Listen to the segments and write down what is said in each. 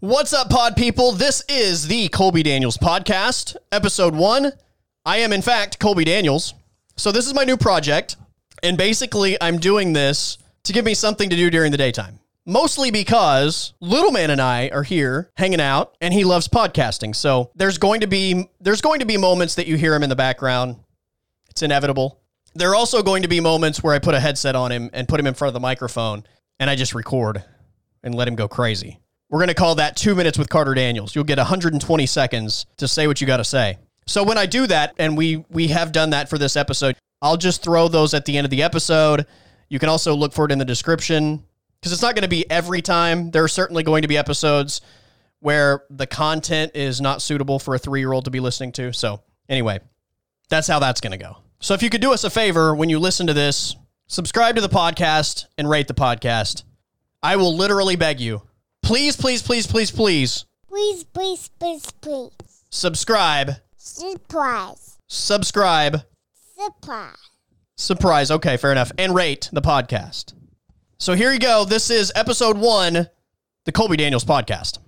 What's up, pod people? This is the Colby Daniels podcast, episode one. I am, in fact, Colby Daniels. So, this is my new project. And basically, I'm doing this to give me something to do during the daytime. Mostly because Little Man and I are here hanging out and he loves podcasting. So there's going to be there's going to be moments that you hear him in the background. It's inevitable. There are also going to be moments where I put a headset on him and put him in front of the microphone and I just record and let him go crazy. We're going to call that two minutes with Carter Daniels. You'll get 120 seconds to say what you got to say. So when I do that, and we we have done that for this episode, I'll just throw those at the end of the episode. You can also look for it in the description because it's not going to be every time. There are certainly going to be episodes where the content is not suitable for a three year old to be listening to. So anyway, that's how that's going to go. So if you could do us a favor when you listen to this, subscribe to the podcast and rate the podcast. I will literally beg you, please, please, please, please, please Please, please, please, please. subscribe, Surprise. subscribe, Surprise. surprise. Okay, fair enough. And rate the podcast. So here you go. This is episode one, the Colby Daniels podcast.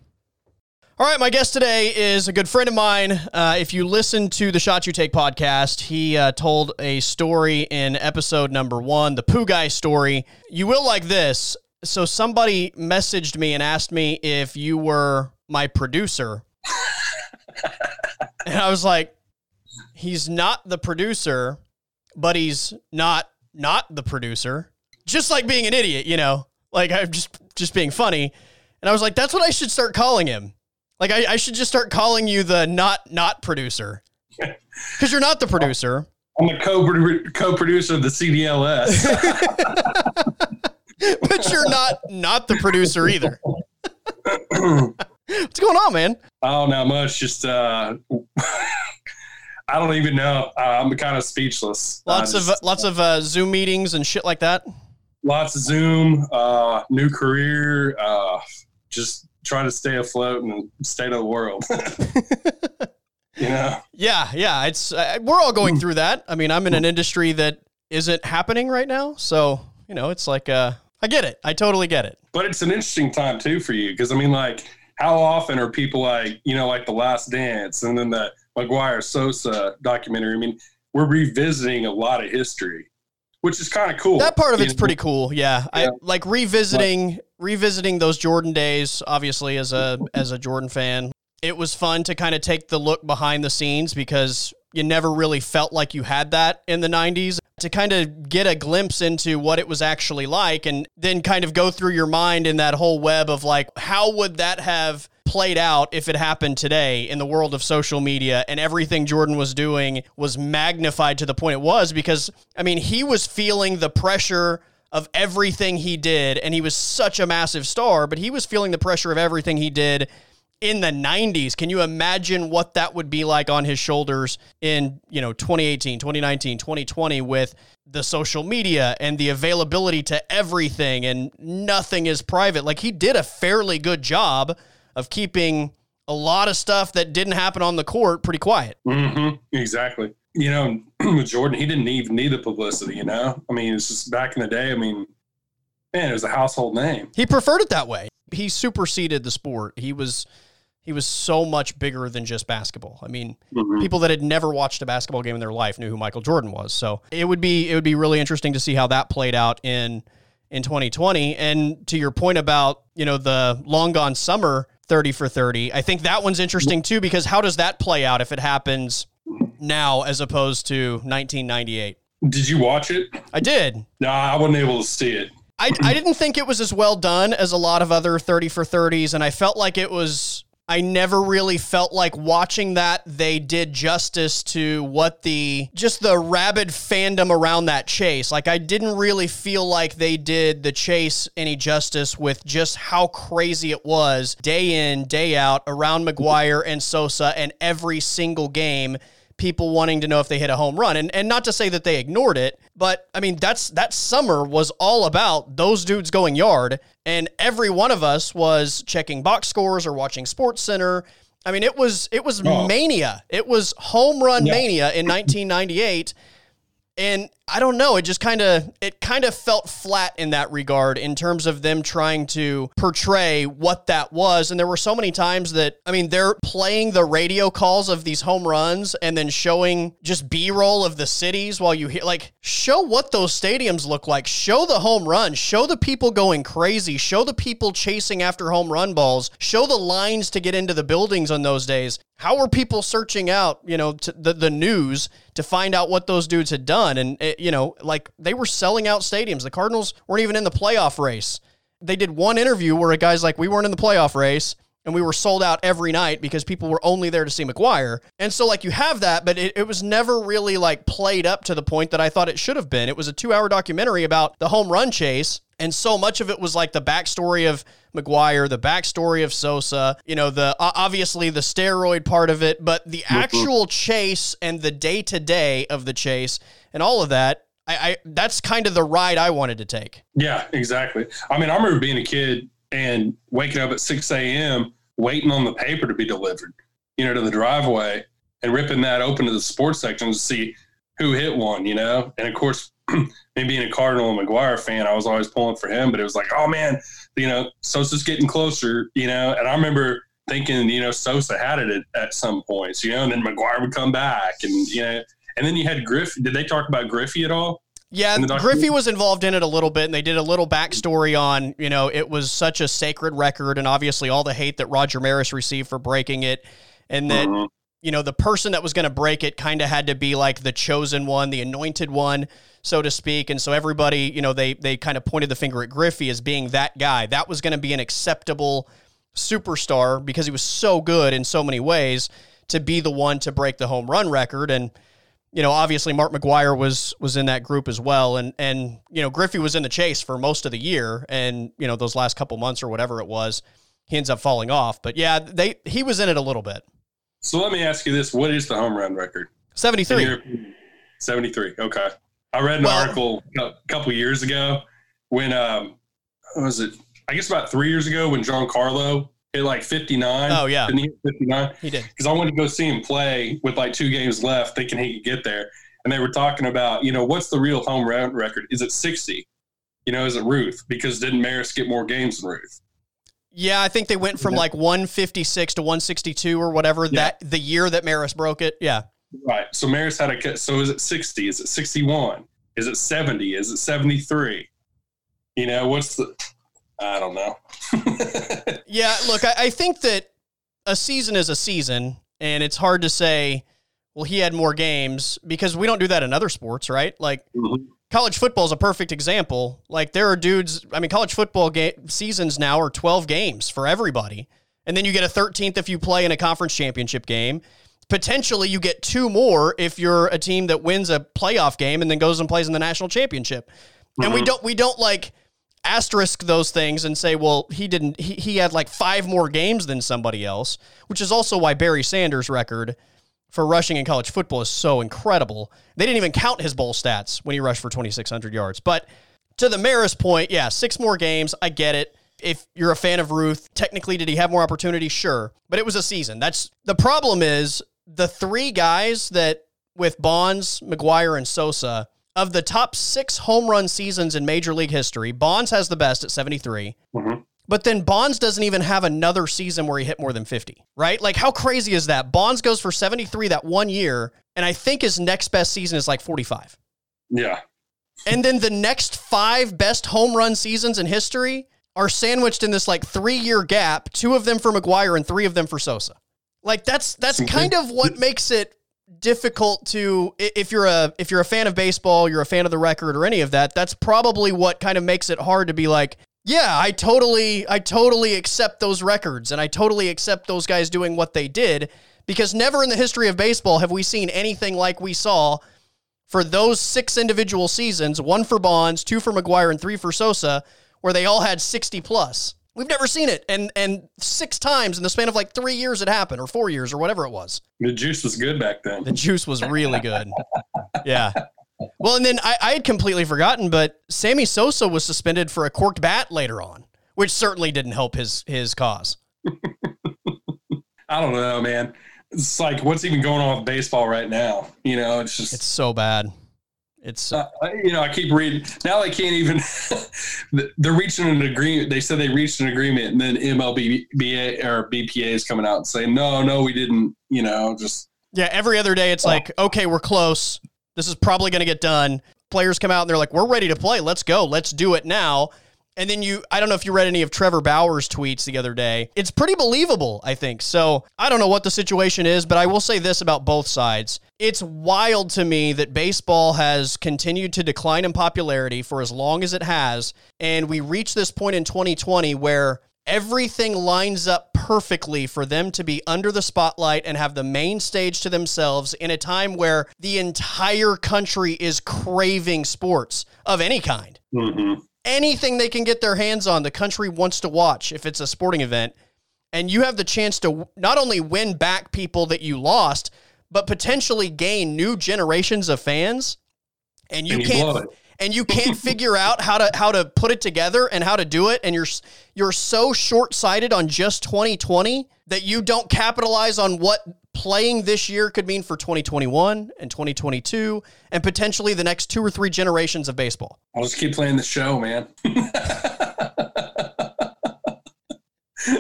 All right, my guest today is a good friend of mine. Uh, if you listen to the Shot You Take podcast, he uh, told a story in episode number one, the Pooh Guy story. You will like this. So somebody messaged me and asked me if you were my producer. and I was like, he's not the producer, but he's not not the producer. Just like being an idiot, you know, like I'm just just being funny. And I was like, that's what I should start calling him. Like I, I should just start calling you the not not producer because you're not the producer, I'm a co co-producer of the CDLS. but you're not not the producer either. What's going on, man? oh, not much. Just uh, I don't even know. Uh, I'm kind of speechless. Lots of lots of uh, Zoom meetings and shit like that. lots of Zoom, uh, new career, uh, just trying to stay afloat and state of the world. you know, Yeah, yeah. It's uh, we're all going through that. I mean, I'm in an industry that isn't happening right now, so you know, it's like uh, I get it. I totally get it. but it's an interesting time too for you because I mean, like, how often are people like, you know, like The Last Dance and then the McGwire Sosa documentary? I mean, we're revisiting a lot of history, which is kind of cool. That part of it's know? pretty cool. Yeah, I Yeah. like revisiting revisiting those Jordan days. Obviously, as a as a Jordan fan, it was fun to kind of take the look behind the scenes because you never really felt like you had that in the 90s to kind of get a glimpse into what it was actually like and then kind of go through your mind in that whole web of like how would that have played out if it happened today in the world of social media and everything Jordan was doing was magnified to the point it was? Because I mean he was feeling the pressure of everything he did and he was such a massive star but he was feeling the pressure of everything he did in the 90s. Can you imagine what that would be like on his shoulders in, you know, 2018, 2019, 2020 with the social media and the availability to everything and nothing is private. Like he did a fairly good job of keeping a lot of stuff that didn't happen on the court pretty quiet. hmm Exactly. You know, with Jordan, he didn't even need the publicity. You know, I mean, it's just back in the day. I mean, man, it was a household name. He preferred it that way. He superseded the sport. He was he was so much bigger than just basketball. I mean, Mhm. people that had never watched a basketball game in their life knew who Michael Jordan was. So it would be it would be really interesting to see how that played out in in 2020. And to your point about you know the long gone summer 30 for 30, I think that one's interesting too because how does that play out if it happens now as opposed to 1998? Did you watch it? I did. No, I wasn't able to see it. I, I didn't think it was as well done as a lot of other 30 for 30s, and I felt like it was. I never really felt like watching that they did justice to what the just the rabid fandom around that chase. Like I didn't really feel like they did the chase any justice with just how crazy it was day in, day out around McGwire and Sosa and every single game people wanting to know if they hit a home run. And and not to say that they ignored it, but I mean that's that summer was all about those dudes going yard and every one of us was checking box scores or watching Sports Center. I mean it was it was Oh. mania. It was home run Yeah. mania in 1998 and I don't know. It just kind of it kind of felt flat in that regard in terms of them trying to portray what that was. And there were so many times that I mean they're playing the radio calls of these home runs and then showing just B roll of the cities while you hear like show what those stadiums look like. Show the home run. Show the people going crazy. Show the people chasing after home run balls. Show the lines to get into the buildings on those days. How were people searching out, you know, the the news to find out what those dudes had done? And it, you know, like they were selling out stadiums. The Cardinals weren't even in the playoff race. They did one interview where a guy's like, "We weren't in the playoff race." And we were sold out every night because people were only there to see McGwire. And so, like, you have that, but it, it was never really like played up to the point that I thought it should have been. It was a two hour documentary about the home run chase. And so much of it was like the backstory of McGwire, the backstory of Sosa, you know, the obviously the steroid part of it, but the mm-hmm. actual chase and the day to day of the chase and all of that. I, I that's kind of the ride I wanted to take. Yeah, exactly. I mean, I remember being a kid and waking up at 6 a.m. waiting on the paper to be delivered, you know, to the driveway and ripping that open to the sports section to see who hit one, you know? And of course, me being a Cardinal and McGwire fan, I was always pulling for him, but it was like, oh man, you know, Sosa's getting closer, you know? And I remember thinking, you know, Sosa had it at, at some points, you know, and then McGwire would come back and, you know, and then you had Griff. Did they talk about Griffey at all? Yeah, Griffey was involved in it a little bit, and they did a little backstory on, you know, it was such a sacred record, and obviously all the hate that Roger Maris received for breaking it, and that, Mhm. You know, the person that was going to break it kind of had to be like the chosen one, the anointed one, so to speak. And so everybody, you know, they they kind of pointed the finger at Griffey as being that guy. That was going to be an acceptable superstar because he was so good in so many ways to be the one to break the home run record. And you know, obviously Mark McGwire was was in that group as well, and and you know Griffey was in the chase for most of the year, and you know those last couple months or whatever it was, he ends up falling off. But yeah, they he was in it a little bit. So let me ask you this: What is the home run record? Seventy In three. your opinion? Seventy-three. Okay. I read an Well- article a couple years ago when um, was it? I guess about three years ago when Giancarlo hit like fifty-nine. Oh yeah, Didn't he hit fifty-nine? he did. because I wanted to go see him play with like two games left, thinking he could get there. And they were talking about, you know, what's the real home run record? Is it 60? You know, is it Ruth? Because didn't Maris get more games than Ruth? Yeah, I think they went from Yeah. like one fifty six to one sixty two or whatever Yeah. that the year that Maris broke it. Yeah. Right. So Maris had a cut. So is it 60? Is it 61? Is it 70? Is it 73? You know, what's the, I don't know. Yeah, look, I, I think that a season is a season, and it's hard to say, well, he had more games because we don't do that in other sports, right? Like Mhm. College football is a perfect example. Like there are dudes, I mean, college football ga- seasons now are 12 games for everybody. And then you get a 13th if you play in a conference championship game. Potentially, you get two more if you're a team that wins a playoff game and then goes and plays in the national championship. And we Mhm. don't we don't like asterisk those things and say, well, he didn't he, he had like five more games than somebody else, which is also why Barry Sanders' record for rushing in college football is so incredible. They didn't even count his bowl stats when he rushed for 2,600 yards. But to the Maris point, yeah, six more games. I get it. If you're a fan of Ruth, technically, did he have more opportunity? Sure. But it was a season. That's the problem is the three guys that with Bonds, McGwire, and Sosa, of the top six home run seasons in Major League history, Bonds has the best at 73. Mhm. But then Bonds doesn't even have another season where he hit more than 50, right? Like, how crazy is that? Bonds goes for 73 that one year, and I think his next best season is like 45. Yeah. And then the next five best home run seasons in history are sandwiched in this like three year gap, two of them for McGwire and three of them for Sosa. Like that's that's kind of what makes it difficult to if you're a if you're a fan of baseball, you're a fan of the record or any of that, that's probably what kind of makes it hard to be like, yeah, I totally I totally accept those records and I totally accept those guys doing what they did because never in the history of baseball have we seen anything like we saw for those six individual seasons, one for Bonds, two for McGwire, and three for Sosa, where they all had 60 plus. We've never seen it. And and six times in the span of like three years it happened, or four years, or whatever it was. The juice was good back then. The juice was really good. Yeah. Well, and then I, I had completely forgotten, but Sammy Sosa was suspended for a corked bat later on, which certainly didn't help his his cause. I don't know, man. It's like what's even going on with baseball right now? You know, it's just It's so bad. It's Uh, you know, I keep reading. Now they can't even. they're reaching an agreement. They said they reached an agreement, and then MLBBA or BPA is coming out and saying, "No, no, we didn't." You know, just yeah. Every other day, it's Oh. like, okay, we're close. This is probably going to get done. Players come out and they're like, we're ready to play. Let's go. Let's do it now. And then you, I don't know if you read any of Trevor Bauer's tweets the other day. It's pretty believable, I think. So I don't know what the situation is, but I will say this about both sides. It's wild to me that baseball has continued to decline in popularity for as long as it has. And we reach this point in 2020 where everything lines up perfectly for them to be under the spotlight and have the main stage to themselves in a time where the entire country is craving sports of any kind mhm. anything they can get their hands on, the country wants to watch if it's a sporting event. And you have the chance to not only win back people that you lost, but potentially gain new generations of fans. And you And you can't. And you can't figure out how to how to put it together and how to do it and you're you're so short-sighted on just 2020 that you don't capitalize on what playing this year could mean for 2021 and 2022 and potentially the next two or three generations of baseball. I'll just keep playing the show, man.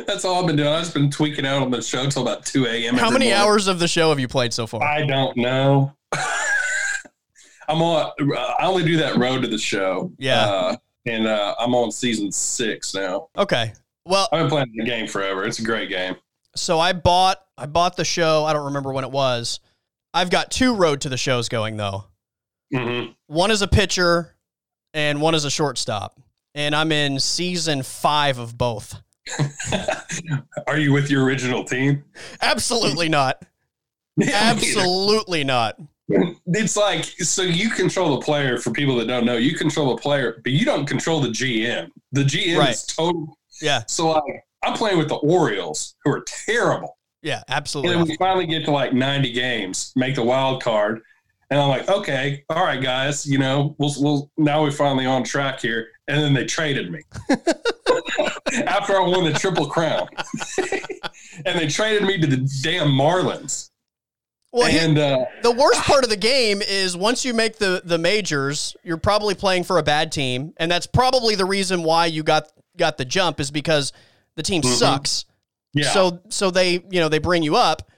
That's all I've been doing. I've just been tweaking out on the show until about two a.m. How many morning. hours of the show have you played so far? I don't know. I'm on. I only do that road to the show. Yeah. uh, and uh, I'm on season six now. Okay. Well, I've been playing the game forever. It's a great game. so I bought I bought the show. I don't remember when it was. I've got two road to the shows going though. hmm One is a pitcher and one is a shortstop. And I'm in season 5 of both. Are you with your original team? Absolutely not. Absolutely not. It's like so you control the player. For people that don't know, you control the player, but you don't control the GM. The GM Right. is total. Yeah. So like, I'm playing with the Orioles, who are terrible. Yeah, And absolutely. then we finally get to like 90 games, make the wild card. And I'm like, okay, all right, guys, you know, we'll, we'll now we're finally on track here. And then they traded me after I won the Triple Crown. and they traded me to the damn Marlins. Well, he- and uh, the worst part of the game is once you make the the majors, you're probably playing for a bad team, and that's probably the reason why you got got the jump is because the team Mhm. sucks. yeah, So so they you know they bring you up,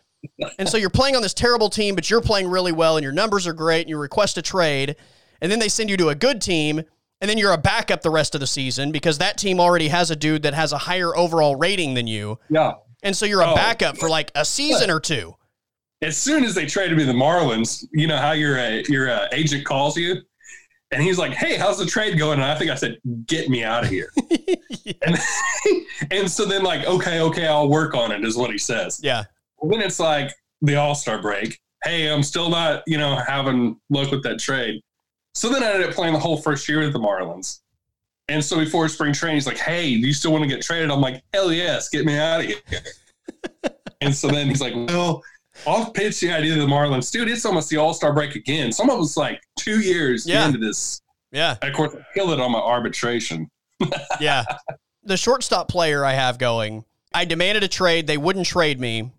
and so you're playing on this terrible team, but you're playing really well, and your numbers are great, and you request a trade, and then they send you to a good team, and then you're a backup the rest of the season because that team already has a dude that has a higher overall rating than you, yeah. and so you're a Oh. backup for like a season or two. As soon as they traded me the Marlins, you know how your uh, your uh, agent calls you, and he's like, "Hey, how's the trade going?" And I think I said, "Get me out of here." and, and so then like, okay, okay, I'll work on it, is what he says. Yeah, Well, then it's like the All Star break. Hey, I'm still not, you know, having luck with that trade. So then I ended up playing the whole first year with the Marlins. And so before spring training, he's like, "Hey, do you still want to get traded?" I'm like, "Hell yes, get me out of here." and so then he's like, "Well, I'll pitch the idea to the Marlins, dude. It's almost the All Star break again. Some of us like two years Yeah. into this. yeah. And of course, I killed it on my arbitration. Yeah. the shortstop player I have going, I demanded a trade. They wouldn't trade me.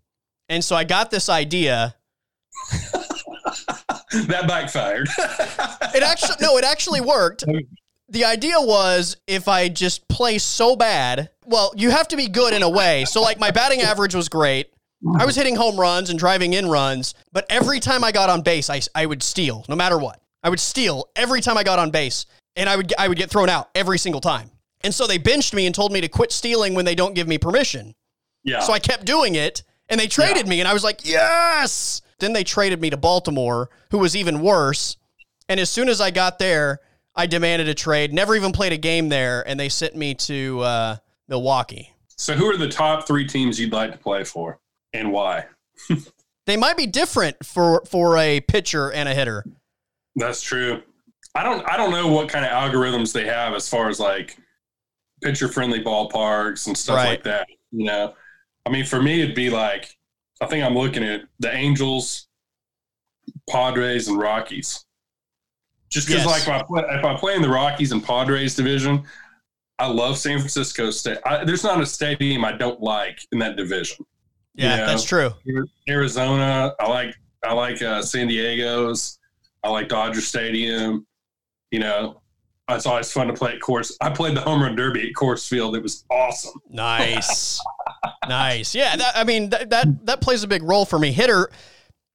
And so I got this idea. that backfired. It actually, no, it actually worked. The idea was if I just play so bad, well, you have to be good in a way. So, like, my batting average was great. I was hitting home runs and driving in runs, but every time I got on base, I, I would steal no matter what. I would steal every time I got on base, and I would, get- I would get thrown out every single time. And so they benched me and told me to quit stealing when they don't give me permission. yeah. So I kept doing it, and they traded me, and I was like, yes. Then they traded me to Baltimore, who was even worse. And as soon as I got there, I demanded a trade. Never even played a game there, and they sent me to uh, Milwaukee. so who are the top three teams you'd like to play for, and why? They might be different for for a pitcher and a hitter. That's true. I don't. I don't know what kind of algorithms they have as far as like pitcher friendly ballparks and stuff Right. like that. You know, I mean, for me, it'd be like I think I'm looking at the Angels, Padres, and Rockies. Just because, Yes. like, if I, play, if I play in the Rockies and Padres division, I love San Francisco State. I, there's not a stadium I don't like in that division. Yeah, Yeah. that's true. Arizona, I like. I like uh, San Diego's. I like Dodger Stadium. You know, it's always fun to play at Coors. I played the home run derby at Coors Field. It was awesome. Nice, nice. Yeah, that, I mean that, that that plays a big role for me. Hitter,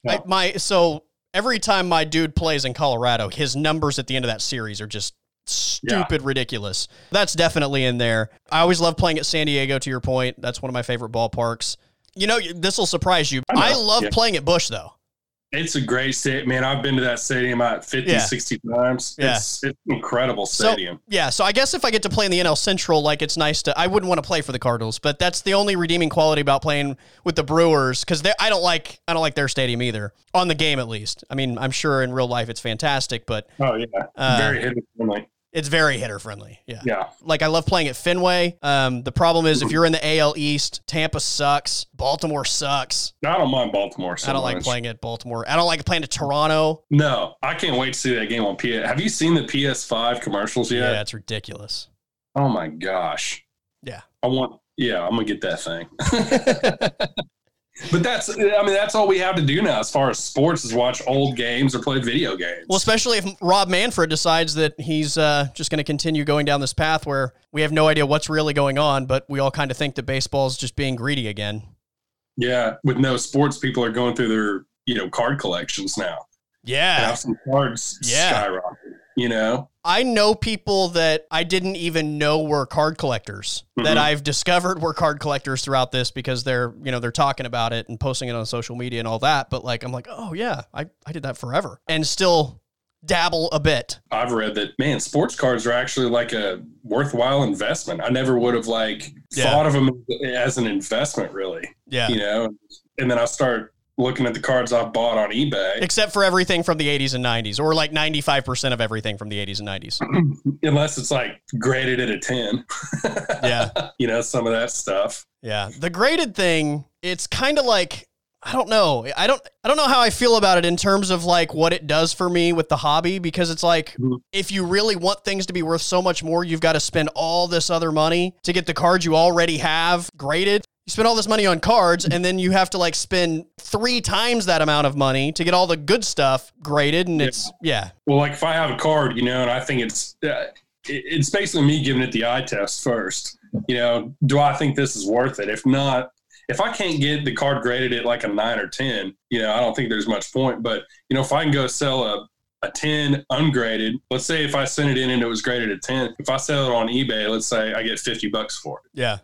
I, my so every time my dude plays in Colorado, his numbers at the end of that series are just stupid ridiculous. That's definitely in there. I always love playing at San Diego. To your point, that's one of my favorite ballparks. You know, this will surprise you. I. I, love Yeah. playing at Busch though. It's a great stadium, man. I've been to that stadium about 50, Yeah. 60 times. Yeah. It's, it's an incredible So- stadium. Yeah, so I guess if I get to play in the NL Central, like it's nice to. I wouldn't want to play for the Cardinals, but that's the only redeeming quality about playing with the Brewers because I don't like I don't like their stadium either on the game at least. I mean, I'm sure in real life it's fantastic, but oh, yeah. Uh, Very friendly. It's very hitter friendly. Yeah. Yeah. Like I love playing at Fenway. Um, the problem is if you're in the AL East, Tampa sucks, Baltimore sucks. I don't mind Baltimore so I don't like playing at Baltimore. I don't like playing at Toronto. No, I can't wait to see that game on PS. Have you seen the PS5 commercials yet? Yeah, it's ridiculous. Oh my gosh. Yeah. I want. Yeah, I'm gonna get that thing. but that's. I mean, that's all we have to do now as far as sports is watch old games or play video games. Well, especially if Rob Manfred decides that he's uh, just going to continue going down this path where we have no idea what's really going on, but we all kind of think that baseball's just being greedy again. yeah, with no sports, people are going through their you know card collections now. Yeah. have some cards Yeah. skyrocket. You know. I know people that I didn't even know were card collectors that Mhm. I've discovered were card collectors throughout this because they're, you know, they're talking about it and posting it on social media and all that. But like, I'm like, oh yeah, I, I did that forever and still dabble a bit. I've read that man, sports cards are actually like a worthwhile investment. I never would have like Yeah. thought of them as an investment, really. Yeah. You know, and then I start looking at the cards I bought on eBay. Except for everything from the 80s and 90s, or like 95% of everything from the 80s and 90s. unless it's like graded at a 10 Yeah. you know some of that stuff Yeah. The graded thing, it's kind of like I don't know. I don't I don't know how I feel about it in terms of like what it does for me with the hobby because it's like Mhm. if you really want things to be worth so much more, you've got to spend all this other money to get the cards you already have graded. You spend all this money on cards and then you have to like spend 3 times that amount of money to get all the good stuff graded and Yeah. it's yeah. well like if i have a card you know and i think it's uh, it- it's basically me giving it the eye test first you know do i think this is worth it if not if i can't get the card graded at like a 9 or 10 you know i don't think there's much point but you know if i can go sell a a 10 ungraded let's say if i sent it in and it was graded at 10 if i sell it on ebay let's say i get 50 bucks for it Yeah.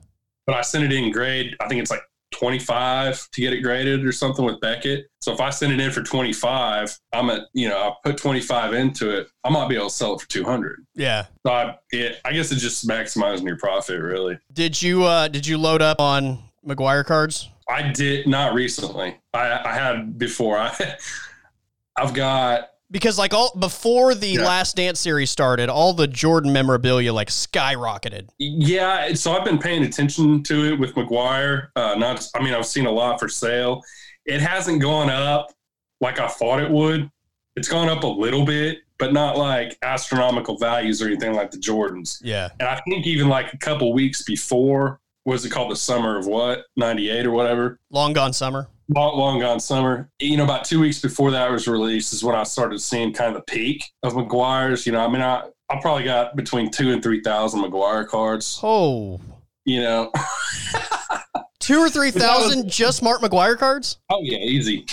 But I sent it in grade. I think it's like 25 to get it graded or something with Beckett. So if I send it in for 25, I'm at, you know, I put 25 into it. I might be able to sell it for 200. Yeah. So I, it, I guess it's just maximizing your profit, really. Did you uh did you load up on McGwire cards? I did not recently. I, I had before. I, I've got because like all before the Yeah. last dance series started all the jordan memorabilia like skyrocketed Yeah, so I've been paying attention to it with McGwire. Uh, not, I mean, I've seen a lot for sale. It hasn't gone up like I thought it would. It's gone up a little bit, but not like astronomical values or anything like the Jordans. yeah And I think even like a couple weeks before, was it called the summer of what '98 or whatever? long gone summer Long, long gone summer. You know, about two weeks before that was released is when I started seeing kind of the peak of McGwire's. You know, I mean, I I probably got between two and three thousand McGwire cards. oh You know. two or three thousand was- just mark mcgwire cards Oh yeah, easy.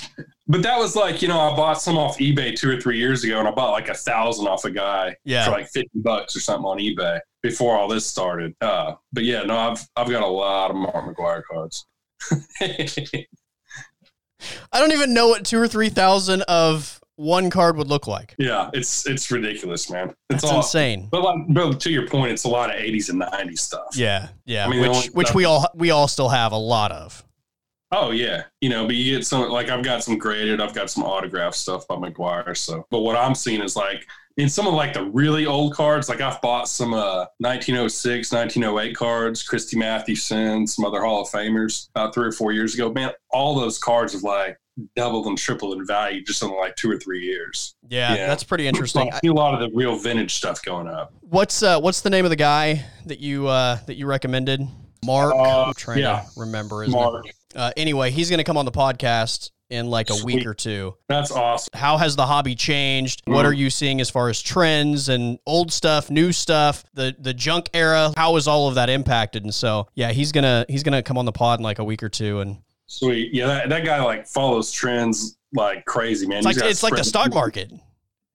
But that was like, you know, I bought some off eBay two or three years ago, and I bought like a thousand off a guy yeah for like fifty bucks or something on eBay before all this started. Uh, but yeah, no, I've I've got a lot of Mark McGwire cards. i don't even know what two or three thousand of one card would look like yeah, it's it's ridiculous, man. It's that's all. insane But like, but to your point, it's a lot of '80s and '90s stuff. yeah yeah I mean, which which stuff- we all we all still have a lot of Oh yeah, you know, but you get some like I've got some graded, I've got some autograph stuff by McGwire. So, but what I'm seeing is like in some of like the really old cards, like I've bought some uh 1906, 1908 cards, Christy Mathewson, some other Hall of Famers about three or four years ago. Man, all those cards have like doubled and tripled in value just in like two or three years. yeah, Yeah. that's pretty interesting I see a lot of the real vintage stuff going up. what's uh what's the name of the guy that you uh that you recommended mark Uh, i'm trying yeah. to remember his name. Uh, anyway, he's going to come on the podcast in like a week or two. That's awesome. How has the hobby changed? What Mhm. are you seeing as far as trends and old stuff, new stuff, the the junk era? How is all of that impacted? And so, yeah, he's gonna he's gonna come on the pod in like a week or two, and Sweet. Yeah, that, that guy like follows trends like crazy, man. it's like it's like the stock market.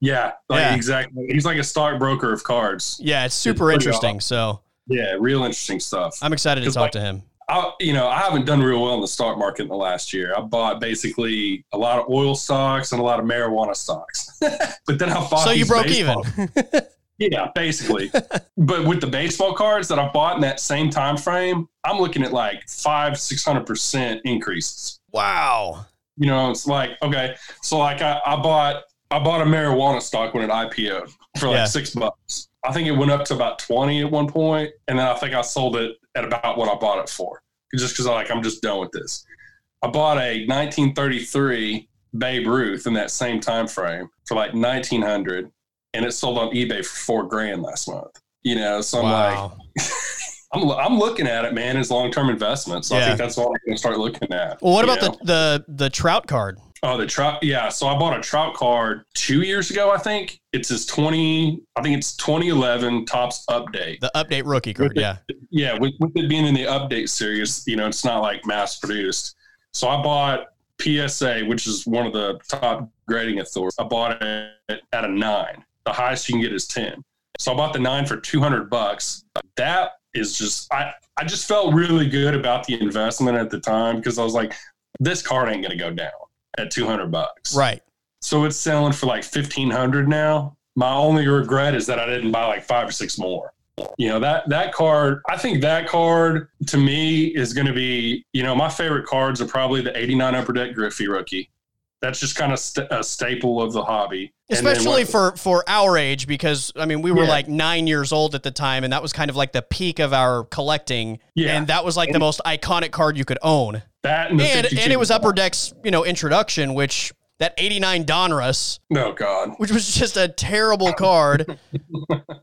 Yeah, like Yeah. exactly. He's like a stockbroker of cards. Yeah, it's super pretty interesting. So Yeah, real interesting stuff. I'm excited to talk like- to him. I, you know, I haven't done real well in the stock market in the last year. I bought basically a lot of oil stocks and a lot of marijuana stocks. but then I bought. So you broke baseball- even. Yeah, basically. but with the baseball cards that I bought in that same time frame, I'm looking at like five, six hundred percent increases. wow. You know, it's like okay, so like I, I bought I bought a marijuana stock when it IPO'd for like Yeah. six bucks. I think it went up to about twenty at one point, and then I think I sold it at about what I bought it for, just because I like I'm just done with this. I bought a 1933 Babe Ruth in that same time frame for like 1900, and it sold on eBay for four grand last month. You know, so I'm like. I'm, I'm looking at it, man, as long term investment. So I Yeah. think that's what I'm going to start looking at. well, what about know? the, the the trout card? Oh, the trout. Yeah. So I bought a trout card two years ago, I think. It's his 20, I think it's 2011 Topps Update. The update rookie card. With Yeah. Yeah. With, with it being in the update series, you know, it's not like mass produced. So I bought PSA, which is one of the top grading authorities. I bought it at a nine. The highest you can get is 10. So I bought the nine for 200 bucks. That is just, I, I just felt really good about the investment at the time because I was like, this card ain't going to go down at 200 bucks. Right. So it's selling for like 1500 now. My only regret is that I didn't buy like five or six more. You know, that that card, I think that card to me is going to be, you know, my favorite cards are probably the 89 Upper Deck Griffey rookie. That's just kind of st- a staple of the hobby. Especially what- for for our age, because I mean, we were Yeah. like nine years old at the time, and that was kind of like the peak of our collecting. Yeah. And that was like the most iconic card you could own. that and, And and it was Upper Deck's, you know, introduction, which that 89 Donruss, Oh God. which was just a terrible card.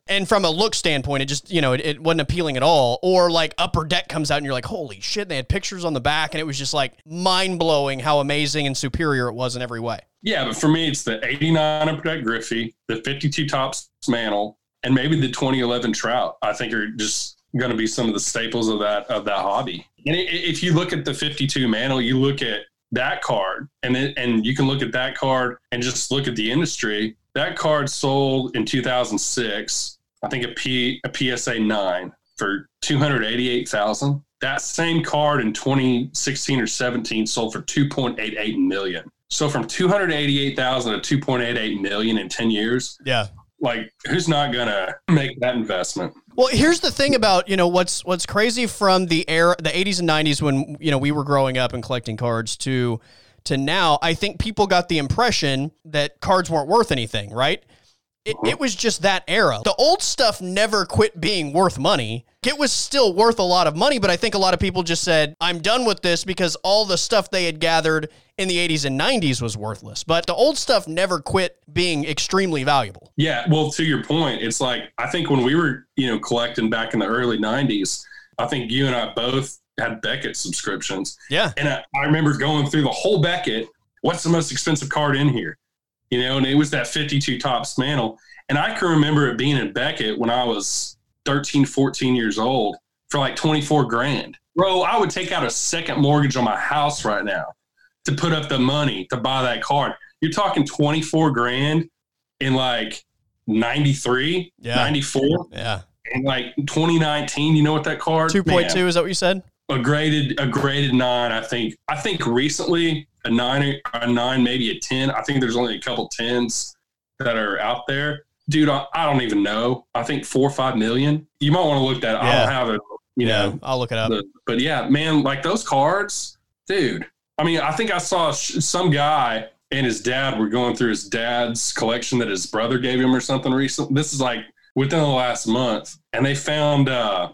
and from a look standpoint, it just, you know, it, it wasn't appealing at all. Or like Upper Deck comes out and you're like, holy shit, they had pictures on the back, and it was just like mind blowing how amazing and superior it was in every way. Yeah, but for me, it's the 89 Upper Deck Griffey, the 52 Topps Mantle, and maybe the 2011 Trout. I think are just going to be some of the staples of that of that hobby. And if you look at the 52 Mantle, you look at that card, and then and you can look at that card and just look at the industry. That card sold in 2006. I think a P a PSA nine for 288,000. That same card in 2016 or 17 sold for 2.88 million. So from 288,000 to 2.88 million in 10 years, Yeah. like who's not going to make that investment? Well, here's the thing about you know what's what's crazy from the era, the 80s and 90s when you know we were growing up and collecting cards to to now. I think people got the impression that cards weren't worth anything, right? It, it was just that era. The old stuff never quit being worth money. It was still worth a lot of money, but I think a lot of people just said, I'm done with this because all the stuff they had gathered in the 80s and 90s was worthless. But the old stuff never quit being extremely valuable. Yeah, well, to your point, it's like I think when we were, you know, collecting back in the early '90s, I think you and I both had Beckett subscriptions, Yeah. and I, I remember going through the whole Beckett. What's the most expensive card in here? You know, and it was that 52 Topps Mantle, and I can remember it being in Beckett when I was 13, 14 years old for like 24 grand. Bro, I would take out a second mortgage on my house right now to put up the money to buy that card. You're talking 24 grand in like 93, Yeah. 94, Yeah. and like 2019. You know what that card? 2.2, is that what you said? A graded a graded nine. I think. I think recently a nine, a nine, maybe a ten. I think there's only a couple tens that are out there. Dude, I, I don't even know. I think four or five million. You might want to look that. I don't have it. You know, I'll look it up. the- but yeah, man, like those cards, dude. I mean, I think I saw sh- some guy and his dad were going through his dad's collection that his brother gave him or something recent. This is like within the last month, and they found uh,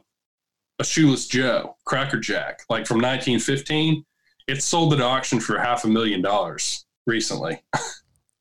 a shoeless Joe Cracker Jack, like from 1915. It sold at auction for half a million dollars recently.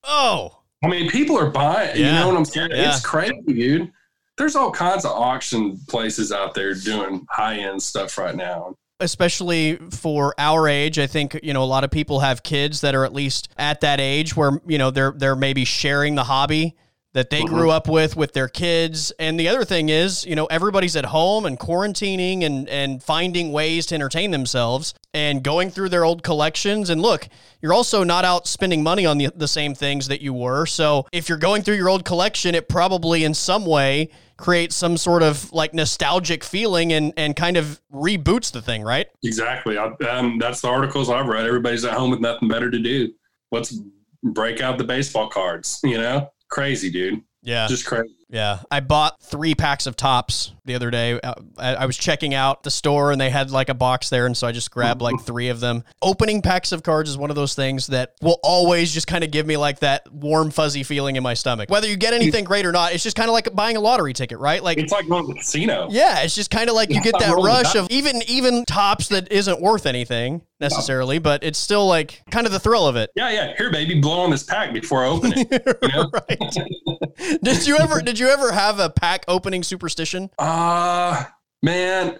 Oh, I mean, people are buying. You know what I'm saying? Yeah. It's crazy, dude. There's all kinds of auction places out there doing high end stuff right now. especially for our age. I think, you know, a lot of people have kids that are at least at that age where, you know, they're they're maybe sharing the hobby that they grew up with with their kids. And the other thing is, you know, everybody's at home and quarantining and and finding ways to entertain themselves and going through their old collections. And look, you're also not out spending money on the, the same things that you were. So if you're going through your old collection, it probably in some way creates some sort of like nostalgic feeling and and kind of reboots the thing, right? Exactly. I, um, that's the articles I've read. Everybody's at home with nothing better to do. Let's break out the baseball cards. You know, crazy, dude. Yeah. Just crazy. Yeah, I bought three packs of topps the other day. Uh, I, I was checking out the store and they had like a box there, and so I just grabbed like three of them. Opening packs of cards is one of those things that will always just kind of give me like that warm, fuzzy feeling in my stomach. Whether you get anything great or not, it's just kind of like buying a lottery ticket, right? Like It's like going to the casino. yeah, it's just kind of like you get that rush of even even topps that isn't worth anything necessarily, but it's still like kind of the thrill of it. Yeah, yeah. Here, baby, blow on this pack before I open it. You know? right. Did you ever did you ever have a pack opening superstition? Uh man,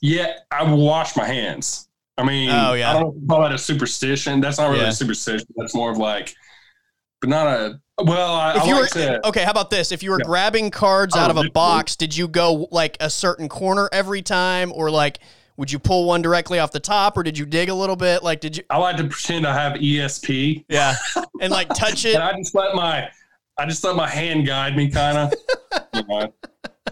yeah, I will wash my hands. I mean, Oh, yeah. I don't call that a superstition. That's not really Yeah. a superstition. That's more of like, but not a. Well, I, If I you like were to. okay, how about this? If you were Yeah. grabbing cards Oh, out of a box, did you go like a certain corner every time, or like would you pull one directly off the top, or did you dig a little bit? Like, did you? I like to pretend I have ESP, Yeah, and like touch it. and I just let my, I just let my hand guide me, kind of. you know,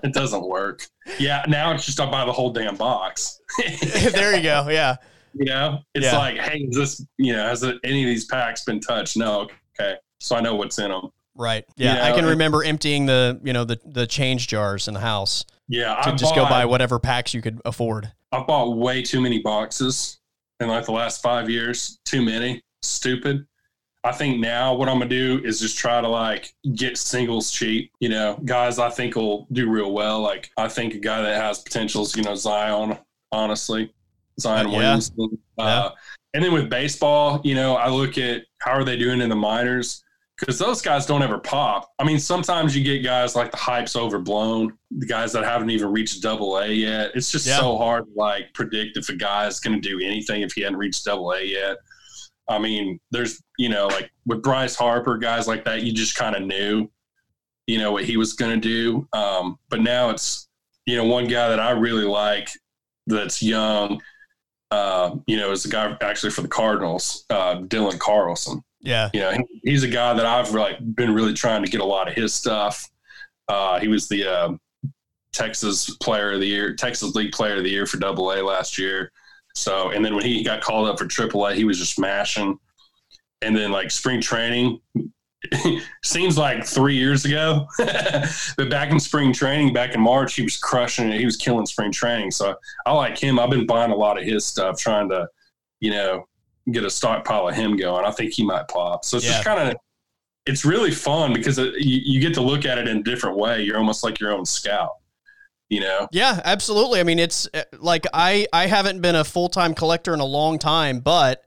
it doesn't work. Yeah, now it's just I buy the whole damn box. there you go. Yeah, You know, it's Yeah. like, hey, is this, you know, has it, any of these packs been touched? No, okay, so I know what's in them. right. Yeah, You I can remember emptying the you know the the change jars in the house Yeah, to I just go buy whatever packs you could afford. I bought way too many boxes in like the last five years. Too many. Stupid. I think now what I'm gonna do is just try to like get singles cheap. You know, guys I think will do real well. Like I think a guy that has potentials, you know, Zion, honestly. Zion Uh, yeah. Williamson. Uh, and then with baseball, you know, I look at how are they doing in the minors because those guys don't ever pop. I mean, sometimes you get guys like the hype's overblown, the guys that haven't even reached double A yet. It's just Yeah. so hard to like predict if a guy is going to do anything if he hadn't reached double A yet. I mean, there's, you know, like with Bryce Harper, guys like that, you just kind of knew, you know, what he was going to do. Um, but now it's, you know, one guy that I really like that's young, uh, you know, is a guy actually for the Cardinals, uh, Dylan Carlson Yeah, you know, he- he's a guy that I've like been really trying to get a lot of his stuff. Uh, he was the um Texas Player of the Year, Texas League Player of the Year for Double A last year. So, and then when he got called up for Triple A, he was just smashing. And then like spring training, seems like three years ago, but back in spring training, back in March, he was crushing it. He was killing spring training. So I like him. I've been buying a lot of his stuff, trying to, you know, get a stockpile of him going. I think he might pop. So it's Yeah. just kind of, it's really fun because it, you, you get to look at it in a different way. You're almost like your own scout, you know? Yeah, absolutely. I mean, it's uh, like I I haven't been a full time collector in a long time, but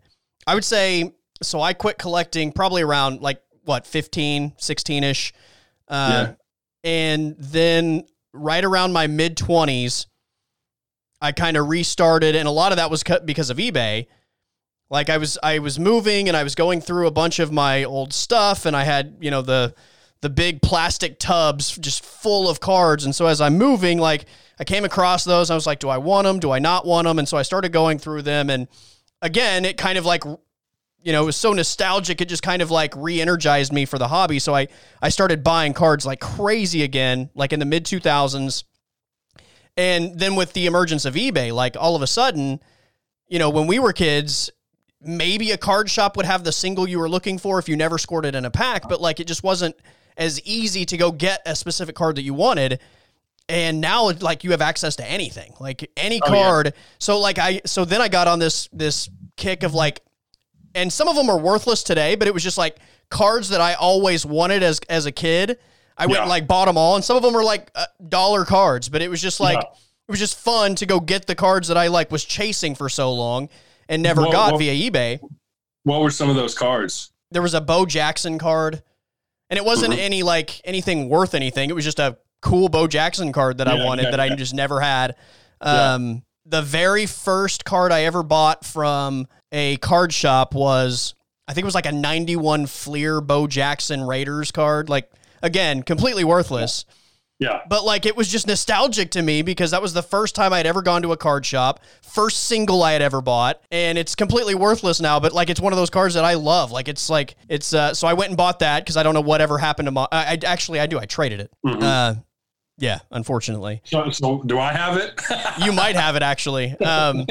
I would say so. I quit collecting probably around like what 15, 16 ish, uh, Yeah. and then right around my mid twenties, I kind of restarted, and a lot of that was cut because of eBay. Like I was I was moving and I was going through a bunch of my old stuff, and I had you know the the big plastic tubs just full of cards. And so as I'm moving, like I came across those, I was like, do I want them? Do I not want them? And so I started going through them. And again, it kind of like, you know, it was so nostalgic. It just kind of like re-energized me for the hobby. So I, I started buying cards like crazy again, like in the mid 2000s. And then with the emergence of eBay, like all of a sudden, you know, when we were kids, maybe a card shop would have the single you were looking for if you never scored it in a pack, but like it just wasn't as easy to go get a specific card that you wanted. And now like you have access to anything, like any Oh, yeah. card. So like I so then I got on this this kick of like and some of them are worthless today, but it was just like cards that I always wanted as as a kid. I went Yeah. and like bought them all, and some of them were like uh, dollar cards, but it was just like Yeah. it was just fun to go get the cards that I like was chasing for so long and never got via eBay. What were some of those cards? There was a Bo Jackson card, and it wasn't Mhm. any like anything worth anything. It was just a cool Bo Jackson card that I wanted yeah, that I just never had. Yeah. Um, the very first card I ever bought from a card shop was I think it was like a 91 Fleer Bo Jackson Raiders card. Like again, completely worthless. Yeah. But like it was just nostalgic to me because that was the first time I'd ever gone to a card shop, first single I had ever bought, and it's completely worthless now. But like it's one of those cards that I love. Like it's like it's uh, so I went and bought that because I don't know whatever happened to my. I, I actually I do I traded it. Mhm. Uh, yeah, unfortunately, So, so do I have it? you might have it actually. Um,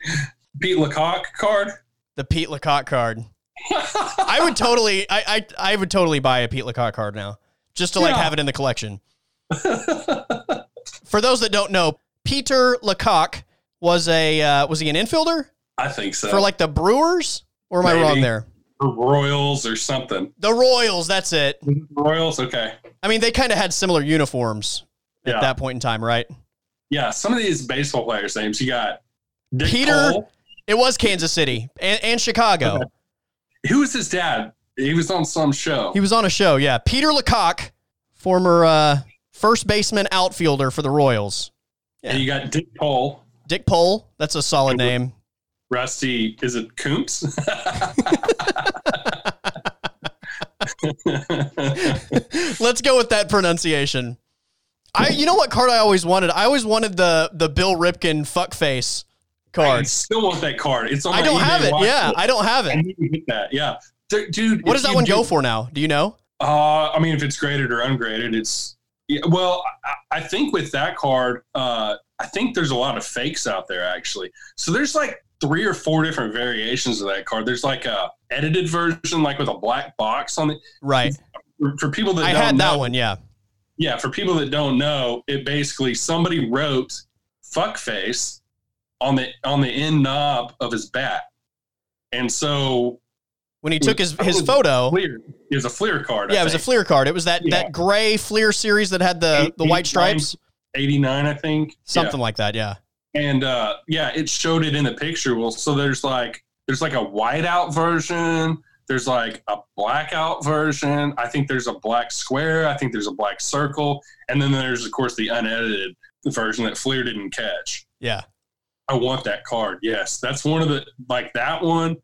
Pete Lecoq card. the Pete Lecoq card. I would totally I, I I would totally buy a Pete Lecoq card now just to like Yeah. have it in the collection. For those that don't know, Peter LaCock was a uh, was he an infielder I think so. for like the Brewers? Or am I wrong there? For Royals or something. The Royals, that's it. Royals, okay. I mean, they kind of had similar uniforms at Yeah. that point in time, right? Yeah, some of these baseball players' names you got Dick Peter- Cole. It was Kansas City and, and Chicago. Okay. Who was his dad? He was on some show. He was on a show, yeah. Peter LaCock, former uh, first baseman outfielder for the Royals. And you got Dick Cole. Dick Pole, that's a solid name. Rusty, is it Kuntz? Let's go with that pronunciation. I, you know what card I always wanted? I always wanted the the Bill Ripken fuck face card. I still want that card. It's on I don't have it. watch Yeah. I don't have I it. need to get that. Yeah, dude. What does that one do- go for now? Do you know? Uh, I mean, if it's graded or ungraded, it's yeah, well. I, I think with that card, uh, I think there's a lot of fakes out there actually. So there's like three or four different variations of that card. There's like a edited version, like with a black box on it. Right. For, for people that I don't had that know- one. Yeah. yeah, for people that don't know, it basically somebody wrote "fuckface" on the on the end knob of his bat, and so When he took his his photo. Fleer, it was a Fleer card. I Yeah, it was a. Fleer card. It was that Yeah. that gray Fleer series that had the the white stripes, 89, I think. something like that. Yeah. Yeah. And uh, yeah, it showed it in the picture. Well, so there's like there's like a whiteout version. There's like a blackout version. I think there's a black square. I think there's a black circle, and then there's of course the unedited version that Fleer didn't catch. Yeah. I want that card. Yes, that's one of the like that one.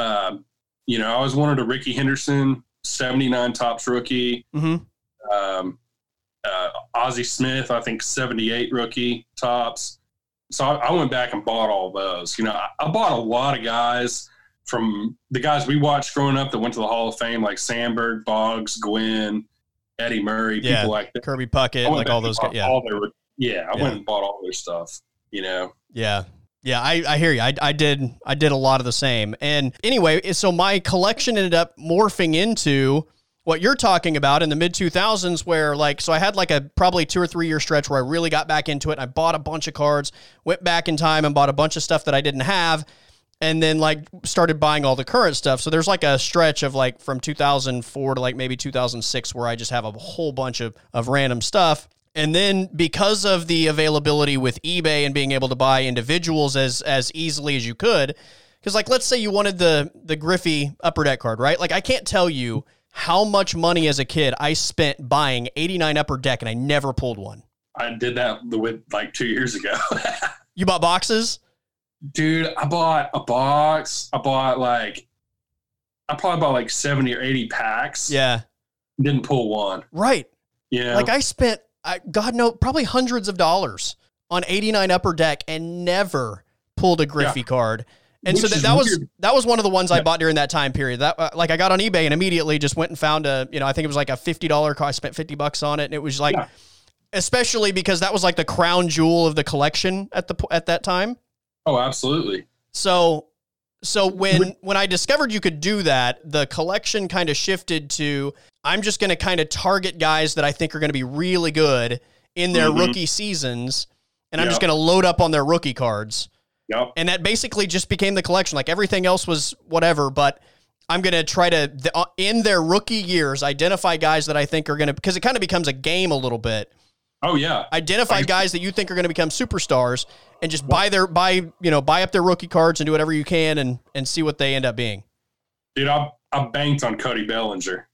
Um, you know, I always wanted a Rickey Henderson 79 Topps rookie. Mm-hmm. Um, uh, Ozzie Smith, I think 78 rookie Topps. So I, I went back and bought all those. You know, I, I bought a lot of guys from the guys we watched growing up that went to the Hall of Fame, like Sandberg, Boggs, Gwynn, Eddie Murray, Yeah. people like that. Kirby Puckett, like all those guys. Yeah. all their, yeah, I Yeah. went and bought all their stuff. You know, Yeah. Yeah, I, I hear you. I, I did I did a lot of the same. And anyway, so my collection ended up morphing into what you're talking about in the mid 2000s where like so I had like a probably 2 or 3 year stretch where I really got back into it. And I bought a bunch of cards, went back in time and bought a bunch of stuff that I didn't have and then like started buying all the current stuff. So there's like a stretch of like from 2004 to like maybe 2006 where I just have a whole bunch of of random stuff. And then because of the availability with eBay and being able to buy individuals as as easily as you could, because like let's say you wanted the the Griffey upper deck card, right? Like I can't tell you how much money as a kid I spent buying 89 upper deck and I never pulled one. I did that with like two years ago. You bought boxes? Dude, I bought a box. I bought like, I probably bought like 70 or 80 packs. Yeah. Didn't pull one. Right. Yeah. Like I spent I God no probably hundreds of dollars on 89 upper deck and never pulled a Griffey card. And so Which that, is that was that was one of the ones I bought during that time period. That uh, like I got on eBay and immediately just went and found a you know I think it was like a fifty dollar car. I spent fifty bucks on it and it was like, Yeah. especially because that was like the crown jewel of the collection at the at that time. oh, absolutely. So so when when I discovered you could do that, the collection kind of shifted to I'm just going to kind of target guys that I think are going to be really good in their Mhm. rookie seasons and I'm just going to load up on their rookie cards. Yep. And that basically just became the collection. Like everything else was whatever, but I'm going to try to uh, in their rookie years identify guys that I think are going to because it kind of becomes a game a little bit Oh, yeah. identify Like- guys that you think are going to become superstars and just buy their buy you know buy up their rookie cards and do whatever you can and and see what they end up being Dude, I, I banked on Cody Bellinger.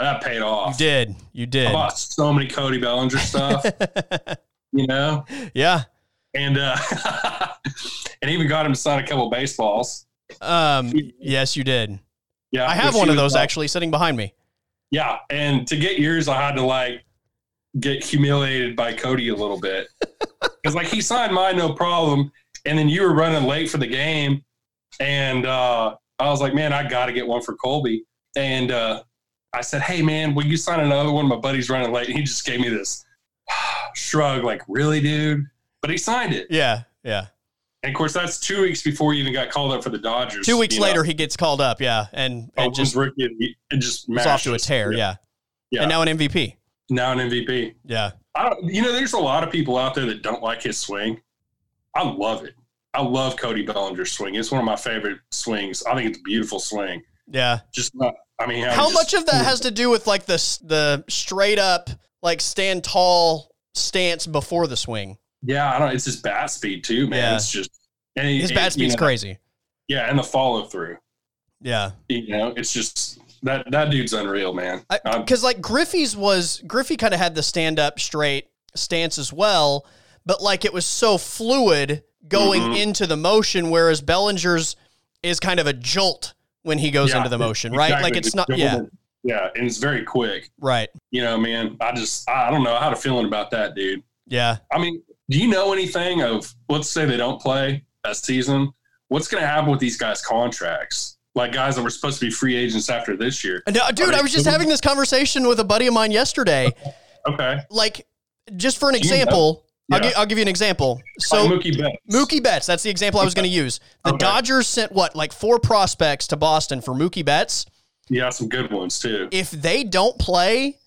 That paid off. you did you I did bought so many Cody Bellinger stuff, you know? yeah And uh, and even got him to sign a couple baseballs. Um, yes, you did. Yeah, I have one of those like- actually sitting behind me. Yeah, and to get yours, I had to like get humiliated by Cody a little bit because like he signed mine no problem, and then you were running late for the game, and uh, I was like, man, I got to get one for Colby, and uh, I said, hey man, will you sign another one? My buddy's running late, and he just gave me this shrug, like, really, dude? But he signed it, Yeah, yeah. and of course that's two weeks before he even got called up for the Dodgers. Two weeks you know. later, he gets called up. Yeah, and, Oh, and just rookie, it just was off to a tear. Yeah. Yeah. and now an MVP. now an MVP. Yeah, I don't, you know, there's a lot of people out there that don't like his swing. I love it. I love Cody Bellinger's swing. It's one of my favorite swings. I think it's a beautiful swing. yeah. Just not, I mean, How just- much of that has to do with like the the straight up like stand tall stance before the swing? Yeah, I don't. It's his bat speed too, man. Yeah. It's just and His and, bat you speed's know, crazy. Yeah, and the follow through. Yeah, You know, it's just that that dude's unreal, man. Because like Griffey's was Griffey kind of had the stand up straight stance as well, but like it was so fluid going Mhm. into the motion, whereas Bellinger's is kind of a jolt when he goes Yeah, into the motion, right? Like it's not. Yeah, Yeah, and it's very quick. right. You know, man. I just I don't know. I had a feeling about that, dude. Yeah. I mean, do you know anything of let's say they don't play a season? What's going to happen with these guys' contracts? Like guys that were supposed to be free agents after this year. No, dude, I was just having this conversation with a buddy of mine yesterday. Okay. Like, just for an Do you know? example, I'll, Yeah. gi- I'll give you an example. So, like Mookie Betts. Mookie Betts, that's the example I was going to use. The Okay. Dodgers sent what, like four prospects to Boston for Mookie Betts. Yeah, some good ones too. If they don't play,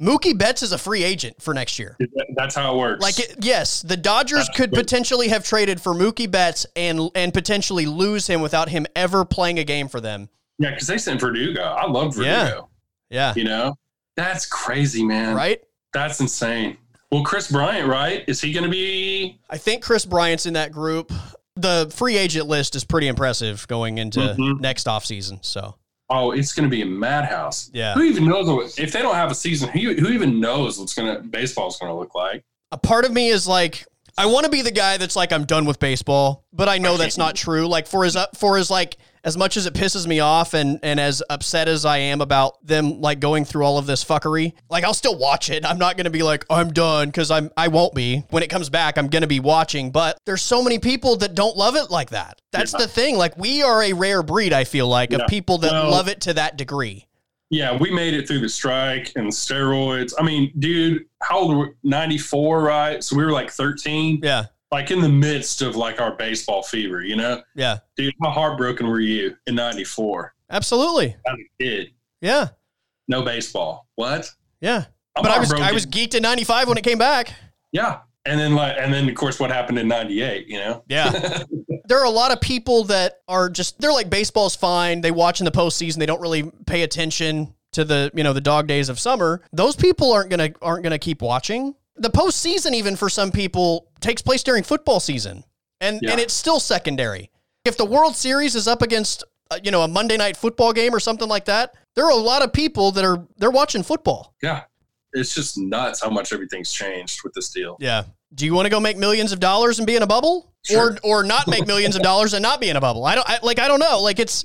Mookie Betts is a free agent for next year. That's how it works. Like, it, yes, the Dodgers That's could good. potentially have traded for Mookie Betts and and potentially lose him without him ever playing a game for them. yeah, because they sent Verdugo. I love Verdugo. Yeah. Yeah. You know, that's crazy, man. Right? That's insane. Well, Kris Bryant, right? Is he going to be? I think Kris Bryant's in that group. The free agent list is pretty impressive going into Mhm. next offseason. So, Oh, it's going to be a madhouse. Yeah. Who even knows what, if they don't have a season? Who, who even knows what's going to baseball's going to look like? a part of me is like, I want to be the guy that's like, I'm done with baseball, but I know that's not true. Like, for as, for his like, as much as it pisses me off and, and as upset as I am about them like going through all of this fuckery, like I'll still watch it. I'm not going to be like, I'm done because I'm, I won't be. When it comes back, I'm going to be watching, but there's so many people that don't love it like that. That's Yeah. the thing. Like, we are a rare breed, I feel like, Yeah. of people that Well- love it to that degree. Yeah, we made it through the strike and steroids. I mean, dude, how old were we? 94, right? So we were like 13, Yeah. Like in the midst of like our baseball fever, you know? Yeah. Dude, how heartbroken were you in 94 Absolutely. as a kid? Yeah. No baseball. What? Yeah. I'm But I was I was geeked in 95 when it came back. yeah. And then like and then of course what happened in 98, you know? Yeah. there are a lot of people that are just they're like baseball's fine. They watch in the postseason. They don't really pay attention to the you know the dog days of summer. Those people aren't gonna aren't gonna keep watching. The postseason even for some people takes place during football season, and Yeah. and it's still secondary. If the World Series is up against uh, you know a Monday night football game or something like that, there are a lot of people that are they're watching football. yeah. It's just nuts how much everything's changed with this deal. Yeah. Do you want to go make millions of dollars and be in a bubble, Sure. or or not make millions of dollars and not be in a bubble? I don't I, like. I don't know. Like it's.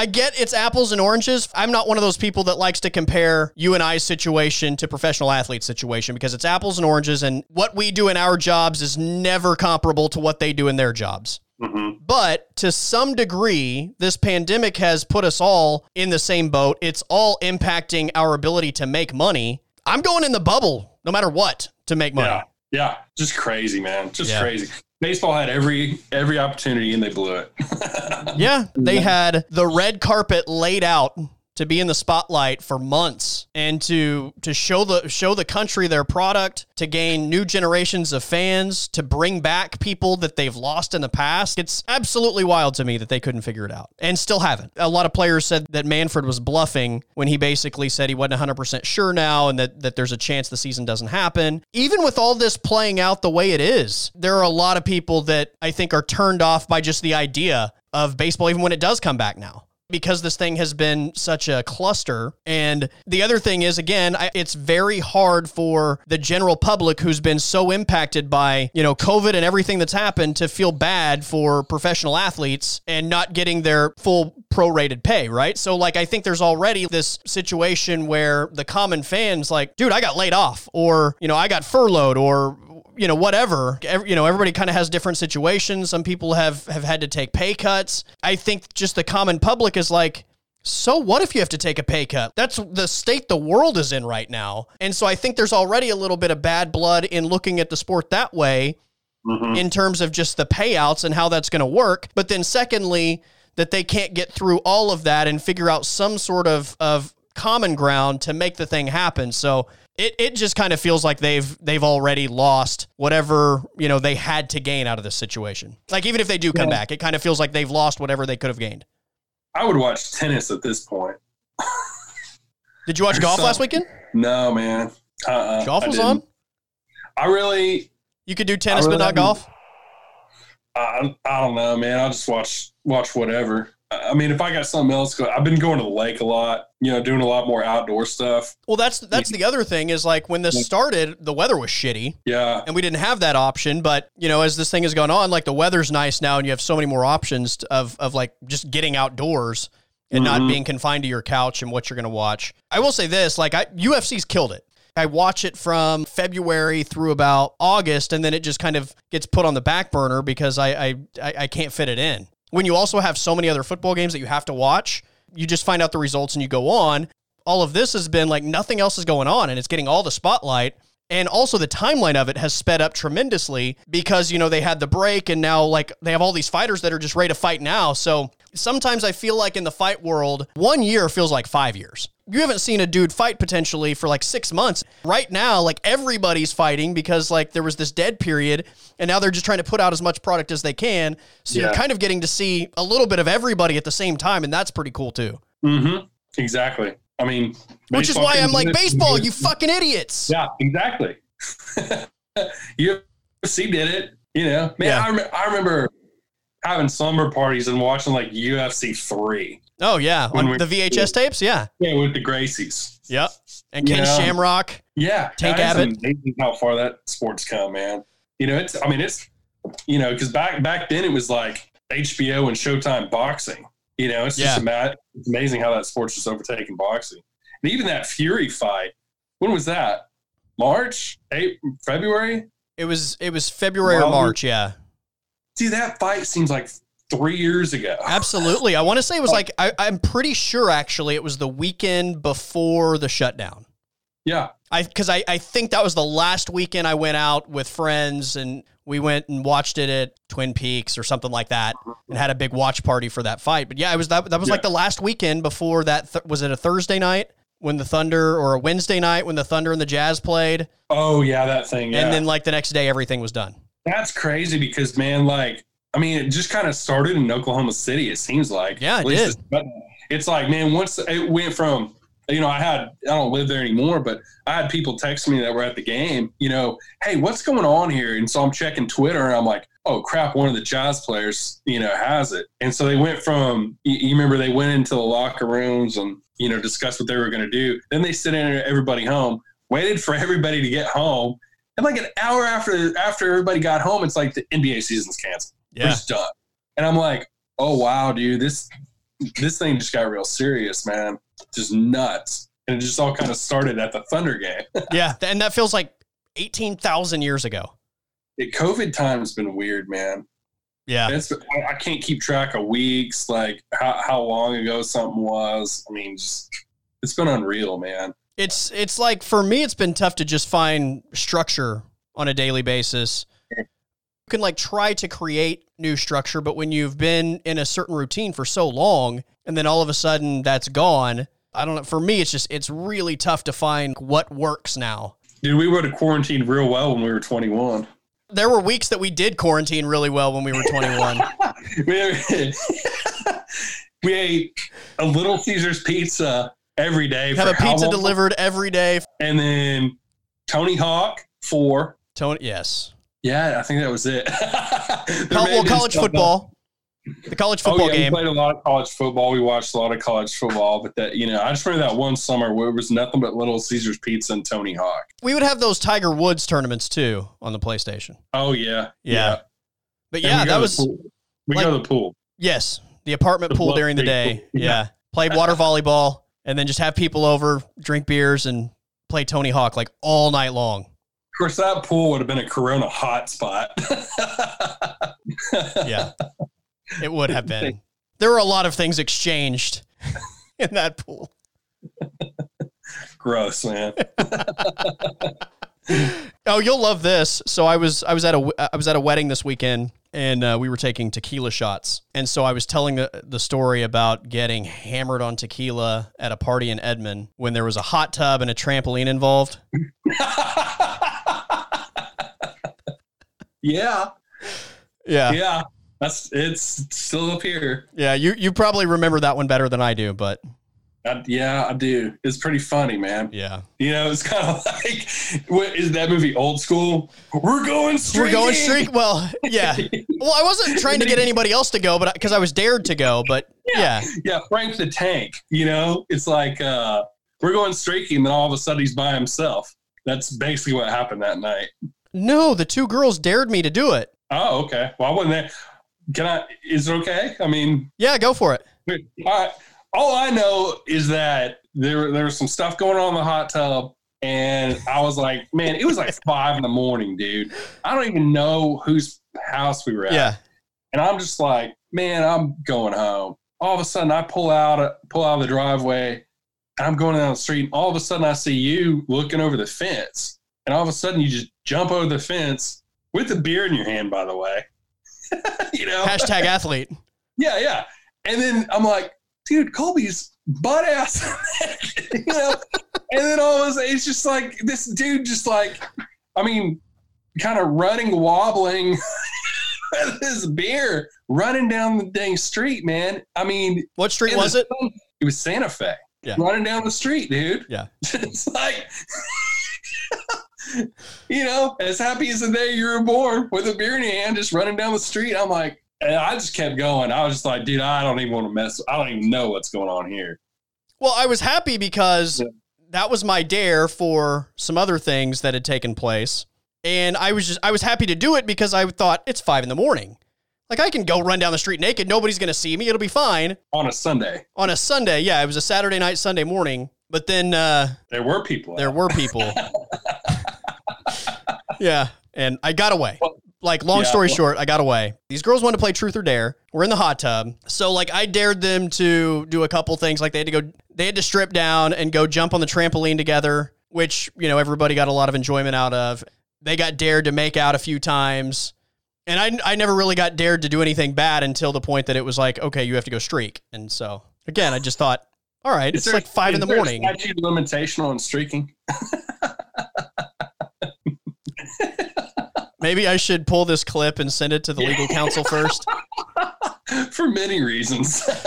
I get it's apples and oranges. I'm not one of those people that likes to compare you and I's situation to professional athletes' situation because it's apples and oranges, and what we do in our jobs is never comparable to what they do in their jobs. hmm But to some degree, this pandemic has put us all in the same boat. It's all impacting our ability to make money. I'm going in the bubble no matter what to make money. Yeah. Yeah. Just crazy, man. Just Yeah. crazy. Baseball had every every opportunity and they blew it. Yeah, they had the red carpet laid out to be in the spotlight for months and to to show the show the country their product, to gain new generations of fans, to bring back people that they've lost in the past. It's absolutely wild to me that they couldn't figure it out and still haven't. A lot of players said that Manfred was bluffing when he basically said he wasn't 100% sure now and that that there's a chance the season doesn't happen. Even with all this playing out the way it is, there are a lot of people that I think are turned off by just the idea of baseball even when it does come back now. Because this thing has been such a cluster. And the other thing is, again, I, it's very hard for the general public who's been so impacted by, you know, COVID and everything that's happened to feel bad for professional athletes and not getting their full prorated pay, right? So, like, I think there's already this situation where the common fans, like, dude, I got laid off, or, you know, I got furloughed, or you know whatever. You know everybody kind of has different situations. Some people have have had to take pay cuts. I think just the common public is like so what if you have to take a pay cut? That's the state the world is in right now. And so i think there's already a little bit of bad blood in looking at the sport that way Mhm. in terms of just the payouts and how that's going to work. But then secondly that they can't get through all of that and figure out some sort of of common ground to make the thing happen. So it, it just kind of feels like they've they've already lost whatever you know they had to gain out of this situation. Like even if they do come Yeah. back, it kind of feels like they've lost whatever they could have gained. I would watch tennis at this point. Did you watch There's golf some- last weekend? No, man. Uh-uh, Golf was didn't. on. I really, You could do tennis, really but not haven't- golf. I, I don't know, man. I'll just watch watch whatever. I mean, if I got something else, I've been going to the lake a lot. You know, doing a lot more outdoor stuff. Well, that's that's the other thing is like when this started, the weather was shitty, Yeah, and we didn't have that option. But you know, as this thing has gone on, like the weather's nice now, and you have so many more options of of like just getting outdoors and not Mhm. being confined to your couch and what you're going to watch. I will say this: like I, UFC's killed it. I watch it from February through about August, and then it just kind of gets put on the back burner because I, I I can't fit it in. When you also have so many other football games that you have to watch, you just find out the results and you go on. All of this has been like nothing else is going on, and it's getting all the spotlight. And also the timeline of it has sped up tremendously because, you know, they had the break and now like they have all these fighters that are just ready to fight now. So sometimes I feel like in the fight world, one year feels like five years. You haven't seen a dude fight potentially for like six months. Right now, like everybody's fighting because like there was this dead period and now they're just trying to put out as much product as they can. So you're kind of getting to see a little bit of everybody at the same time. And that's pretty cool too. mm-hmm. exactly. I mean, Which is why I'm like, it. baseball, you fucking idiots. Yeah, exactly. UFC did it. You know, man. Yeah. I, rem- I remember having slumber parties and watching like UFC three. Oh, yeah. On the VHS tapes? Yeah. Yeah, with the Gracies. Yep. And Ken Yeah. Shamrock. Yeah, Tank Abbott. amazing How far that sport's come, man. You know, it's. I mean, it's. You know, because back back then it was like HBO and Showtime boxing. You know, it's just Yeah. it's amazing how that sport's just overtaken boxing. And even that Fury fight. When was that? March, April, February. It was it was February or March, yeah. See, that fight seems like three years ago. Absolutely. I want to say it was oh. like I, I'm pretty sure actually it was the weekend before the shutdown. Yeah, I because I, I think that was the last weekend I went out with friends and we went and watched it at Twin Peaks or something like that and had a big watch party for that fight. But yeah, it was that that was like the last weekend before that. Th- was it a Thursday night when the Thunder or a Wednesday night when the Thunder and the Jazz played? Oh yeah, that thing. Yeah. And then like the next day everything was done. That's crazy because man, like I mean, it just kind of started in Oklahoma City. It seems like. Yeah, it did. it's- It's like man, once it went from you know I had I don't live there anymore, but I had people text me that were at the game. You know, hey, what's going on here? And so I'm checking Twitter and I'm like, oh crap, one of the Jazz players you know has it. And so they went from you, you remember they went into the locker rooms and you know discussed what they were going to do. Then they sent in everybody home, waited for everybody to get home. And like an hour after after everybody got home, it's like the NBA season's canceled. We're Yeah. just done. And I'm like, oh wow, dude, this this thing just got real serious, man. Just nuts. And it just all kind of started at the Thunder game. yeah. And that feels like 18,000 years ago. The COVID time's been weird, man. Yeah. It's I, I can't keep track of weeks, like how, how long ago something was. I mean, just it's been unreal, man. It's it's like for me it's been tough to just find structure on a daily basis. You can like try to create new structure, but when you've been in a certain routine for so long and then all of a sudden that's gone, I don't know, for me it's just it's really tough to find what works now. Dude, we would have quarantined real well when we were 21. There were weeks that we did quarantine really well when we were 21. we, we ate a Little Caesars pizza every day. Have a pizza long? delivered every day. and then Tony Hawk four. Tony, yes. Yeah, I think that was it. There Col- may well, college football. The college football oh, yeah, game. We played a lot of college football. We watched a lot of college football, but that you know, I just remember that one summer where it was nothing but Little Caesars pizza and Tony Hawk. We would have those Tiger Woods tournaments too on the PlayStation. Oh yeah, Yeah. But yeah, that was we like- go to the pool. yes, the apartment The pool during the day. pool. Yeah. Yeah. Played water volleyball and then just have people over, drink beers and play Tony Hawk like all night long. Of course, that pool would have been a Corona hotspot. Yeah. It would have been. There were a lot of things exchanged in that pool. Gross, man. Oh, you'll love this. So I was I was at a I was at a wedding this weekend, and uh, we were taking tequila shots. And so I was telling the the story about getting hammered on tequila at a party in Edmond when there was a hot tub and a trampoline involved. yeah, Yeah, yeah. That's it's still up here. yeah. You you probably remember that one better than I do, but I, yeah, I do. It's pretty funny, man. yeah, You know, it's kind of like what is that movie Old School? We're going streaking. we're going streak. Well, yeah. Well, I wasn't trying to get anybody else to go, but because I was dared to go. But yeah, Yeah, Frank the Tank. You know, it's like uh, we're going streaking, and then all of a sudden he's by himself. That's basically what happened that night. no, the two girls dared me to do it. Oh, okay. Well, I wasn't there. Can I? Is it okay? I mean, Yeah, go for it. I, all I know is that there there was some stuff going on in the hot tub, and I was like, man, it was like five in the morning, dude. I don't even know whose house we were at. Yeah, And I'm just like, man, I'm going home. All of a sudden, I pull out, uh, pull out of the driveway, and I'm going down the street. And all of a sudden, I see you looking over the fence, and all of a sudden, you just jump over the fence with the beer in your hand. By the way, you know, hashtag athlete. yeah, yeah. And then I'm like, dude, Colby's butt ass, you know. and then all of a sudden, it's just like this dude, just like, I mean, kind of running, wobbling with his beer, running down the dang street, man. I mean, What street was it? sun- It was Santa Fe. Yeah. Running down the street, dude. Yeah. it's like, you know, as happy as the day you were born with a beer in your hand, just running down the street. I'm like, and I just kept going. I was just like, dude, I don't even want to mess. I don't even know what's going on here. Well, I was happy because Yeah. that was my dare for some other things that had taken place. And I was just I was happy to do it because I thought it's five in the morning. Like I can go run down the street naked, nobody's gonna see me, it'll be fine. On a Sunday, On a Sunday, yeah, it was a Saturday night, Sunday morning. But then uh there were people. there out. were people. yeah. And I got away. Well, Like, long yeah, story well- short, I got away. These girls wanted to play truth or dare. We're in the hot tub. So, like, I dared them to do a couple things. Like, they had to go, they had to strip down and go jump on the trampoline together, which, you know, everybody got a lot of enjoyment out of. They got dared to make out a few times. And I, I never really got dared to do anything bad until the point that it was like, okay, you have to go streak. And so, again, I just thought, all right, Is it's there- like five in the morning. Statute limitation on streaking. Maybe I should pull this clip and send it to the legal counsel first. For many reasons.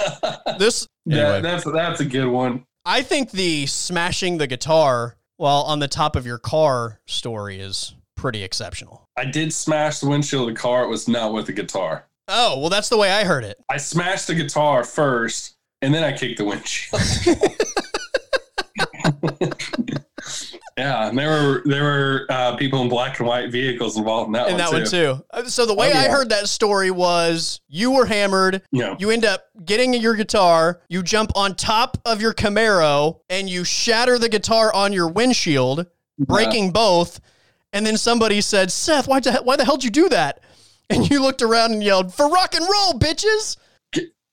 This, Yeah, anyway. that's that's a good one. I think the smashing the guitar while on the top of your car story is pretty exceptional. I did smash the windshield of the car. It was not with the guitar. Oh, well, that's the way I heard it. I smashed the guitar first, and then I kicked the windshield. yeah, and there were there were uh, people in black and white vehicles involved in that And one that too. one too. Uh, So the way Oh, I heard that story was you were hammered. Yeah, You end up getting your guitar. You jump on top of your Camaro and you shatter the guitar on your windshield, breaking both. And then somebody said, "Seth, why the, why the hell did you do that?" And you looked around and yelled, "For rock and roll, bitches!"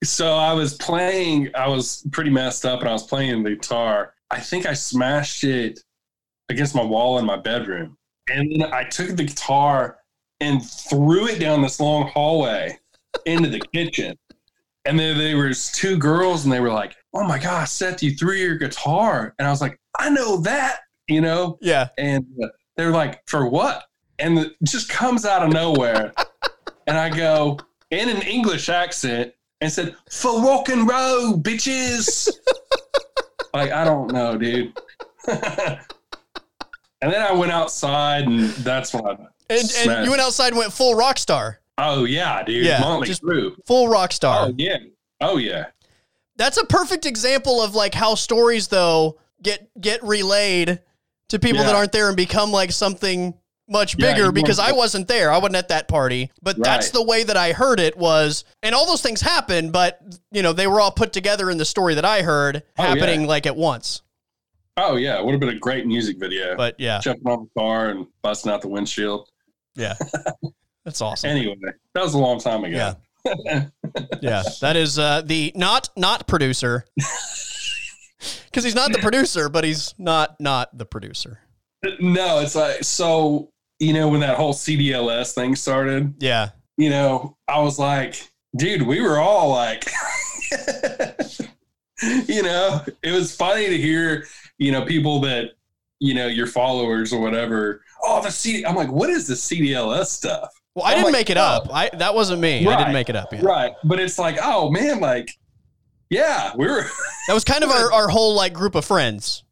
So I was playing. I was pretty messed up, and I was playing the guitar. I think I smashed it against my wall in my bedroom, and then I took the guitar and threw it down this long hallway into the kitchen. And then there was two girls, and they were like, "Oh my gosh, Seth, you threw your guitar!" And I was like, "I know that," you know. Yeah. And uh, they're like, "For what?" And it just comes out of nowhere, and I go in an English accent and said, "For rock and roll, bitches." like I don't know, dude. and then I went outside, and that's when I And, and you went outside and went full rock star. Oh yeah, dude. Yeah, Motley just- Crue. Full rock star. Oh yeah. Oh yeah. That's a perfect example of like how stories though get get relayed to people that aren't there and become like something much bigger you because I wasn't there. I wasn't at that party. But that's the way that I heard it was and all those things happened, but you know, they were all put together in the story that I heard Oh, yeah. happening like at once. Oh yeah. It would have been a great music video. But yeah. Jumping on the car and busting out the windshield. Yeah. That's awesome. Anyway, that was a long time ago. Yeah. Yeah, that is uh, the not not producer because he's not the producer, but he's not not the producer. No, it's like so. You know when that whole CDLS thing started. Yeah, You know, I was like, dude, we were all like, you know, it was funny to hear, you know, people that, you know, your followers or whatever. Oh, the CD. I'm like, what is the CDLS stuff? well, I I'm didn't like, make it oh. up. I that wasn't me. I didn't make it up. Yeah. Right. But it's like, oh man, like, yeah, we were, That was kind of our, our whole like group of friends.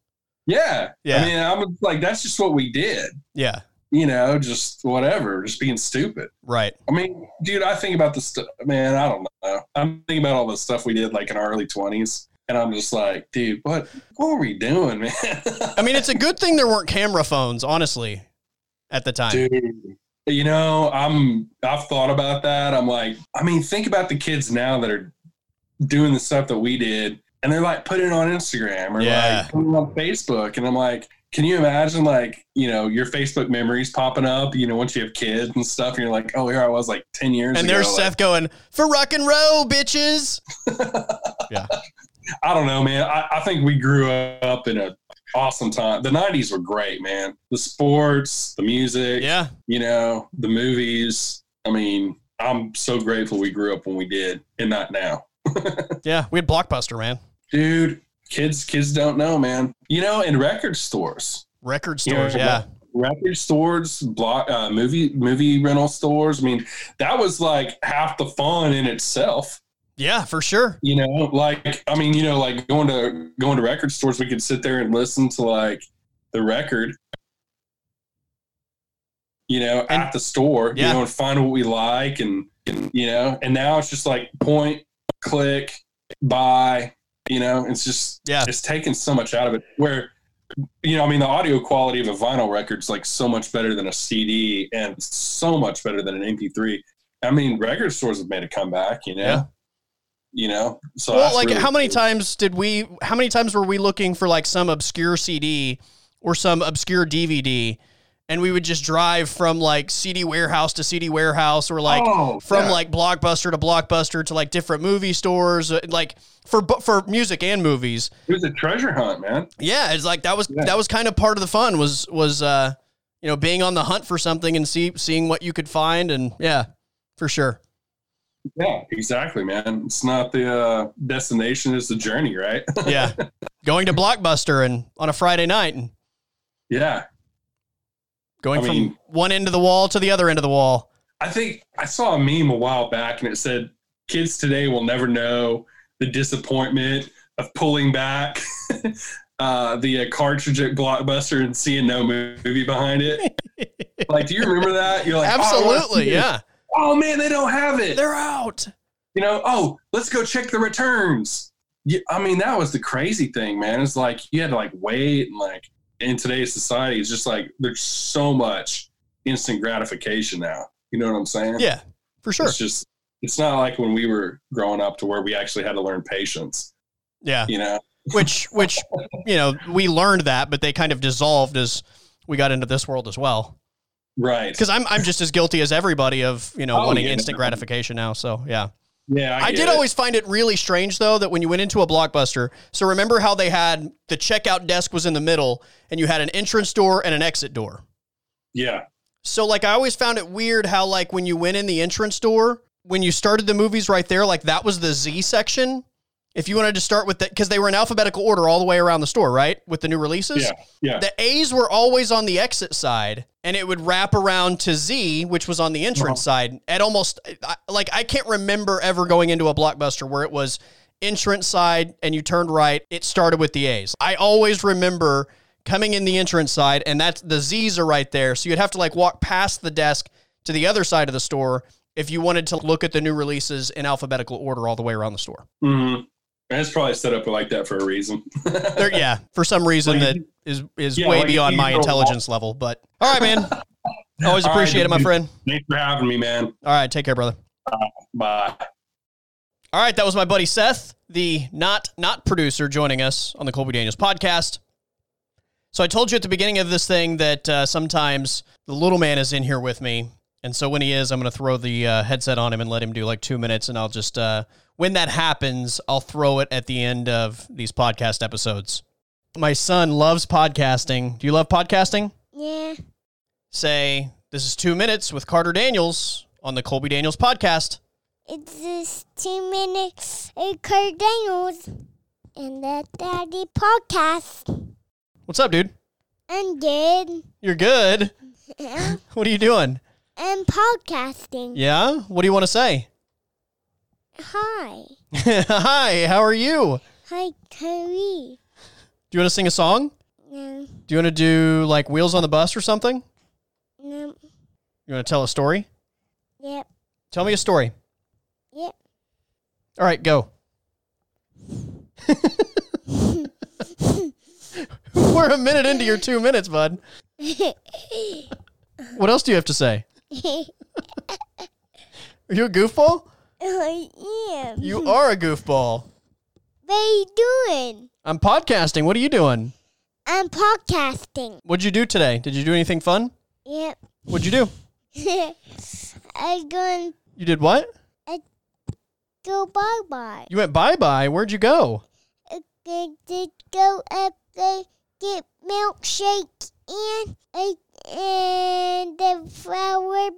yeah. Yeah. I mean, I'm like, that's just what we did. Yeah, You know, just whatever, just being stupid. right. I mean, dude, I think about the stuff, man. I don't know. I'm thinking about all the stuff we did like in our early 20s, and I'm just like, dude, what what were we doing, man? I mean, it's a good thing there weren't camera phones, honestly, at the time. dude, you know, I'm I've thought about that. I'm like, I mean, think about the kids now that are doing the stuff that we did, and they're like putting it on Instagram or Yeah. like putting it on Facebook, and I'm like. Can you imagine, like, you know, your Facebook memories popping up, you know, once you have kids and stuff, and you're like, oh, here I was like 10 years And ago. there's like, Seth going for rock and roll, bitches. I don't know, man. I, I think we grew up in a awesome time. The '90s were great, man. The sports, the music, Yeah, you know, the movies. I mean, I'm so grateful we grew up when we did, and not now, yeah. We had Blockbuster, man. dude. Kids, kids don't know, man. You know, in record stores, Record You know, stores. Yeah, record stores, block, uh, movie, movie rental stores. I mean, that was like half the fun in itself. Yeah, for sure. you know like i mean you know like going to going to record stores we could sit there and listen to like the record you know And- at the store Yeah. you know and find what we like and, and you know and now it's just like point click buy you know it's just Yeah. it's taken so much out of it where you know i mean the audio quality of a vinyl record is like so much better than a cd and so much better than an mp3 i mean record stores have made a comeback you know Yeah. You know so well, like really how many cool. times did we? How many times were we looking for like some obscure CD or some obscure DVD, and we would just drive from like CD warehouse to CD warehouse, or like Oh, from yeah. like blockbuster to blockbuster to like different movie stores, uh, like for for music and movies. it was a treasure hunt man Yeah, it's like that was Yeah. that was kind of part of the fun was was uh you know being on the hunt for something and see seeing what you could find and yeah, for sure. Yeah. Exactly man. It's not the uh, destination it's the journey right? Yeah, going to blockbuster and on a Friday night and yeah. Going I from mean- one end of the wall to the other end of the wall. i think i saw a meme a while back and it said kids today will never know the disappointment of pulling back uh, the uh, cartridge at blockbuster and seeing no movie behind it. Like do you remember that? You're like oh, I wanna Absolutely, see it. yeah. Oh man they don't have it They're out. you know, oh, let's go check the returns. Yeah, I mean, that was the crazy thing, man. It's like you had to like wait and like in today's society, it's just like there's so much instant gratification now. You know what I'm saying? Yeah, for sure. It's just it's not like when we were growing up to where we actually had to learn patience. Yeah. You know? Which which you know, we learned that, but they kind of dissolved as we got into this world as well. Right. Because I'm I'm just as guilty as everybody of, you know, Oh, wanting yeah, instant no. gratification now. So yeah. Yeah. I, get did it. always find it really strange though that when you went into a blockbuster, so remember how they had the checkout desk was in the middle and you had an entrance door and an exit door. Yeah. So like I always found it weird how like when you went in the entrance door, when you started the movies right there, like that was the Z section. If you wanted to start with that, because they were in alphabetical order all the way around the store, right? With the new releases. Yeah. Yeah. The A's were always on the exit side, and it would wrap around to Z, which was on the entrance side. At almost like I can't remember ever going into a blockbuster where it was entrance side and you turned right. It started with the A's. I always remember coming in the entrance side, and that's the Z's are right there. So you'd have to like walk past the desk to the other side of the store. if you wanted to look at the new releases in alphabetical order all the way around the store. Mm-hmm. And it's probably set up like that for a reason. There, yeah, for some reason Like, that is is yeah, way like, beyond my intelligence level. But all right, man. Always All right, appreciate it, my friend. Thanks for having me, man. All right, take care, brother. Bye. All right, that was my buddy Seth, the not not producer, joining us on the Colby Daniels podcast. So I told you at the beginning of this thing that uh, sometimes the little man is in here with me, and so when he is, I'm going to throw the uh, headset on him and let him do like two minutes, and I'll just uh, when that happens, I'll throw it at the end of these podcast episodes. My son loves podcasting. Do you love podcasting? Yeah. Say this is two minutes with Carter Daniels on the Colby Daniels podcast. It's just two minutes with Carter Daniels and the Daddy podcast. What's up, dude? I'm good. You're good. and What are you doing? I'm podcasting. Yeah? What do you want to say? Hi. Hi, how are you? Hi, Curry. Do you want to sing a song? No, Do you want to do like Wheels on the Bus or something? no, You want to tell a story? yep, Tell me a story. yep. All right, go. We're a minute into your two minutes, bud. What else do you have to say? Are you a goofball? I am. You are a goofball. What are you doing? I'm podcasting. What are you doing? I'm podcasting. What'd you do today? Did you do anything fun? Yep. What'd you do? I'm going You did what? I go bye bye. You went bye bye. Where'd you go? going to go up there, get milkshake and uh, and the flower.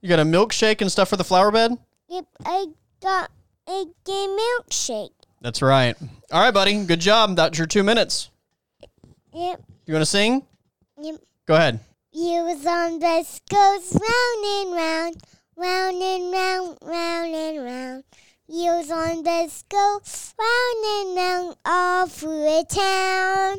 You got a milkshake and stuff for the flower bed? Yep, I got a get milkshake. That's right. All right, buddy. Good job. That's your two minutes. Yep, You want to sing? yep. Go ahead. You was on the goes round and round, round and round, round and round. You was on the go round and round all through the town.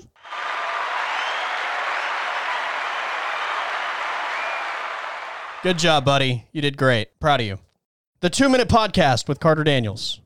Good job, buddy. You did great. Proud of you. The two minute podcast with Carter Daniels.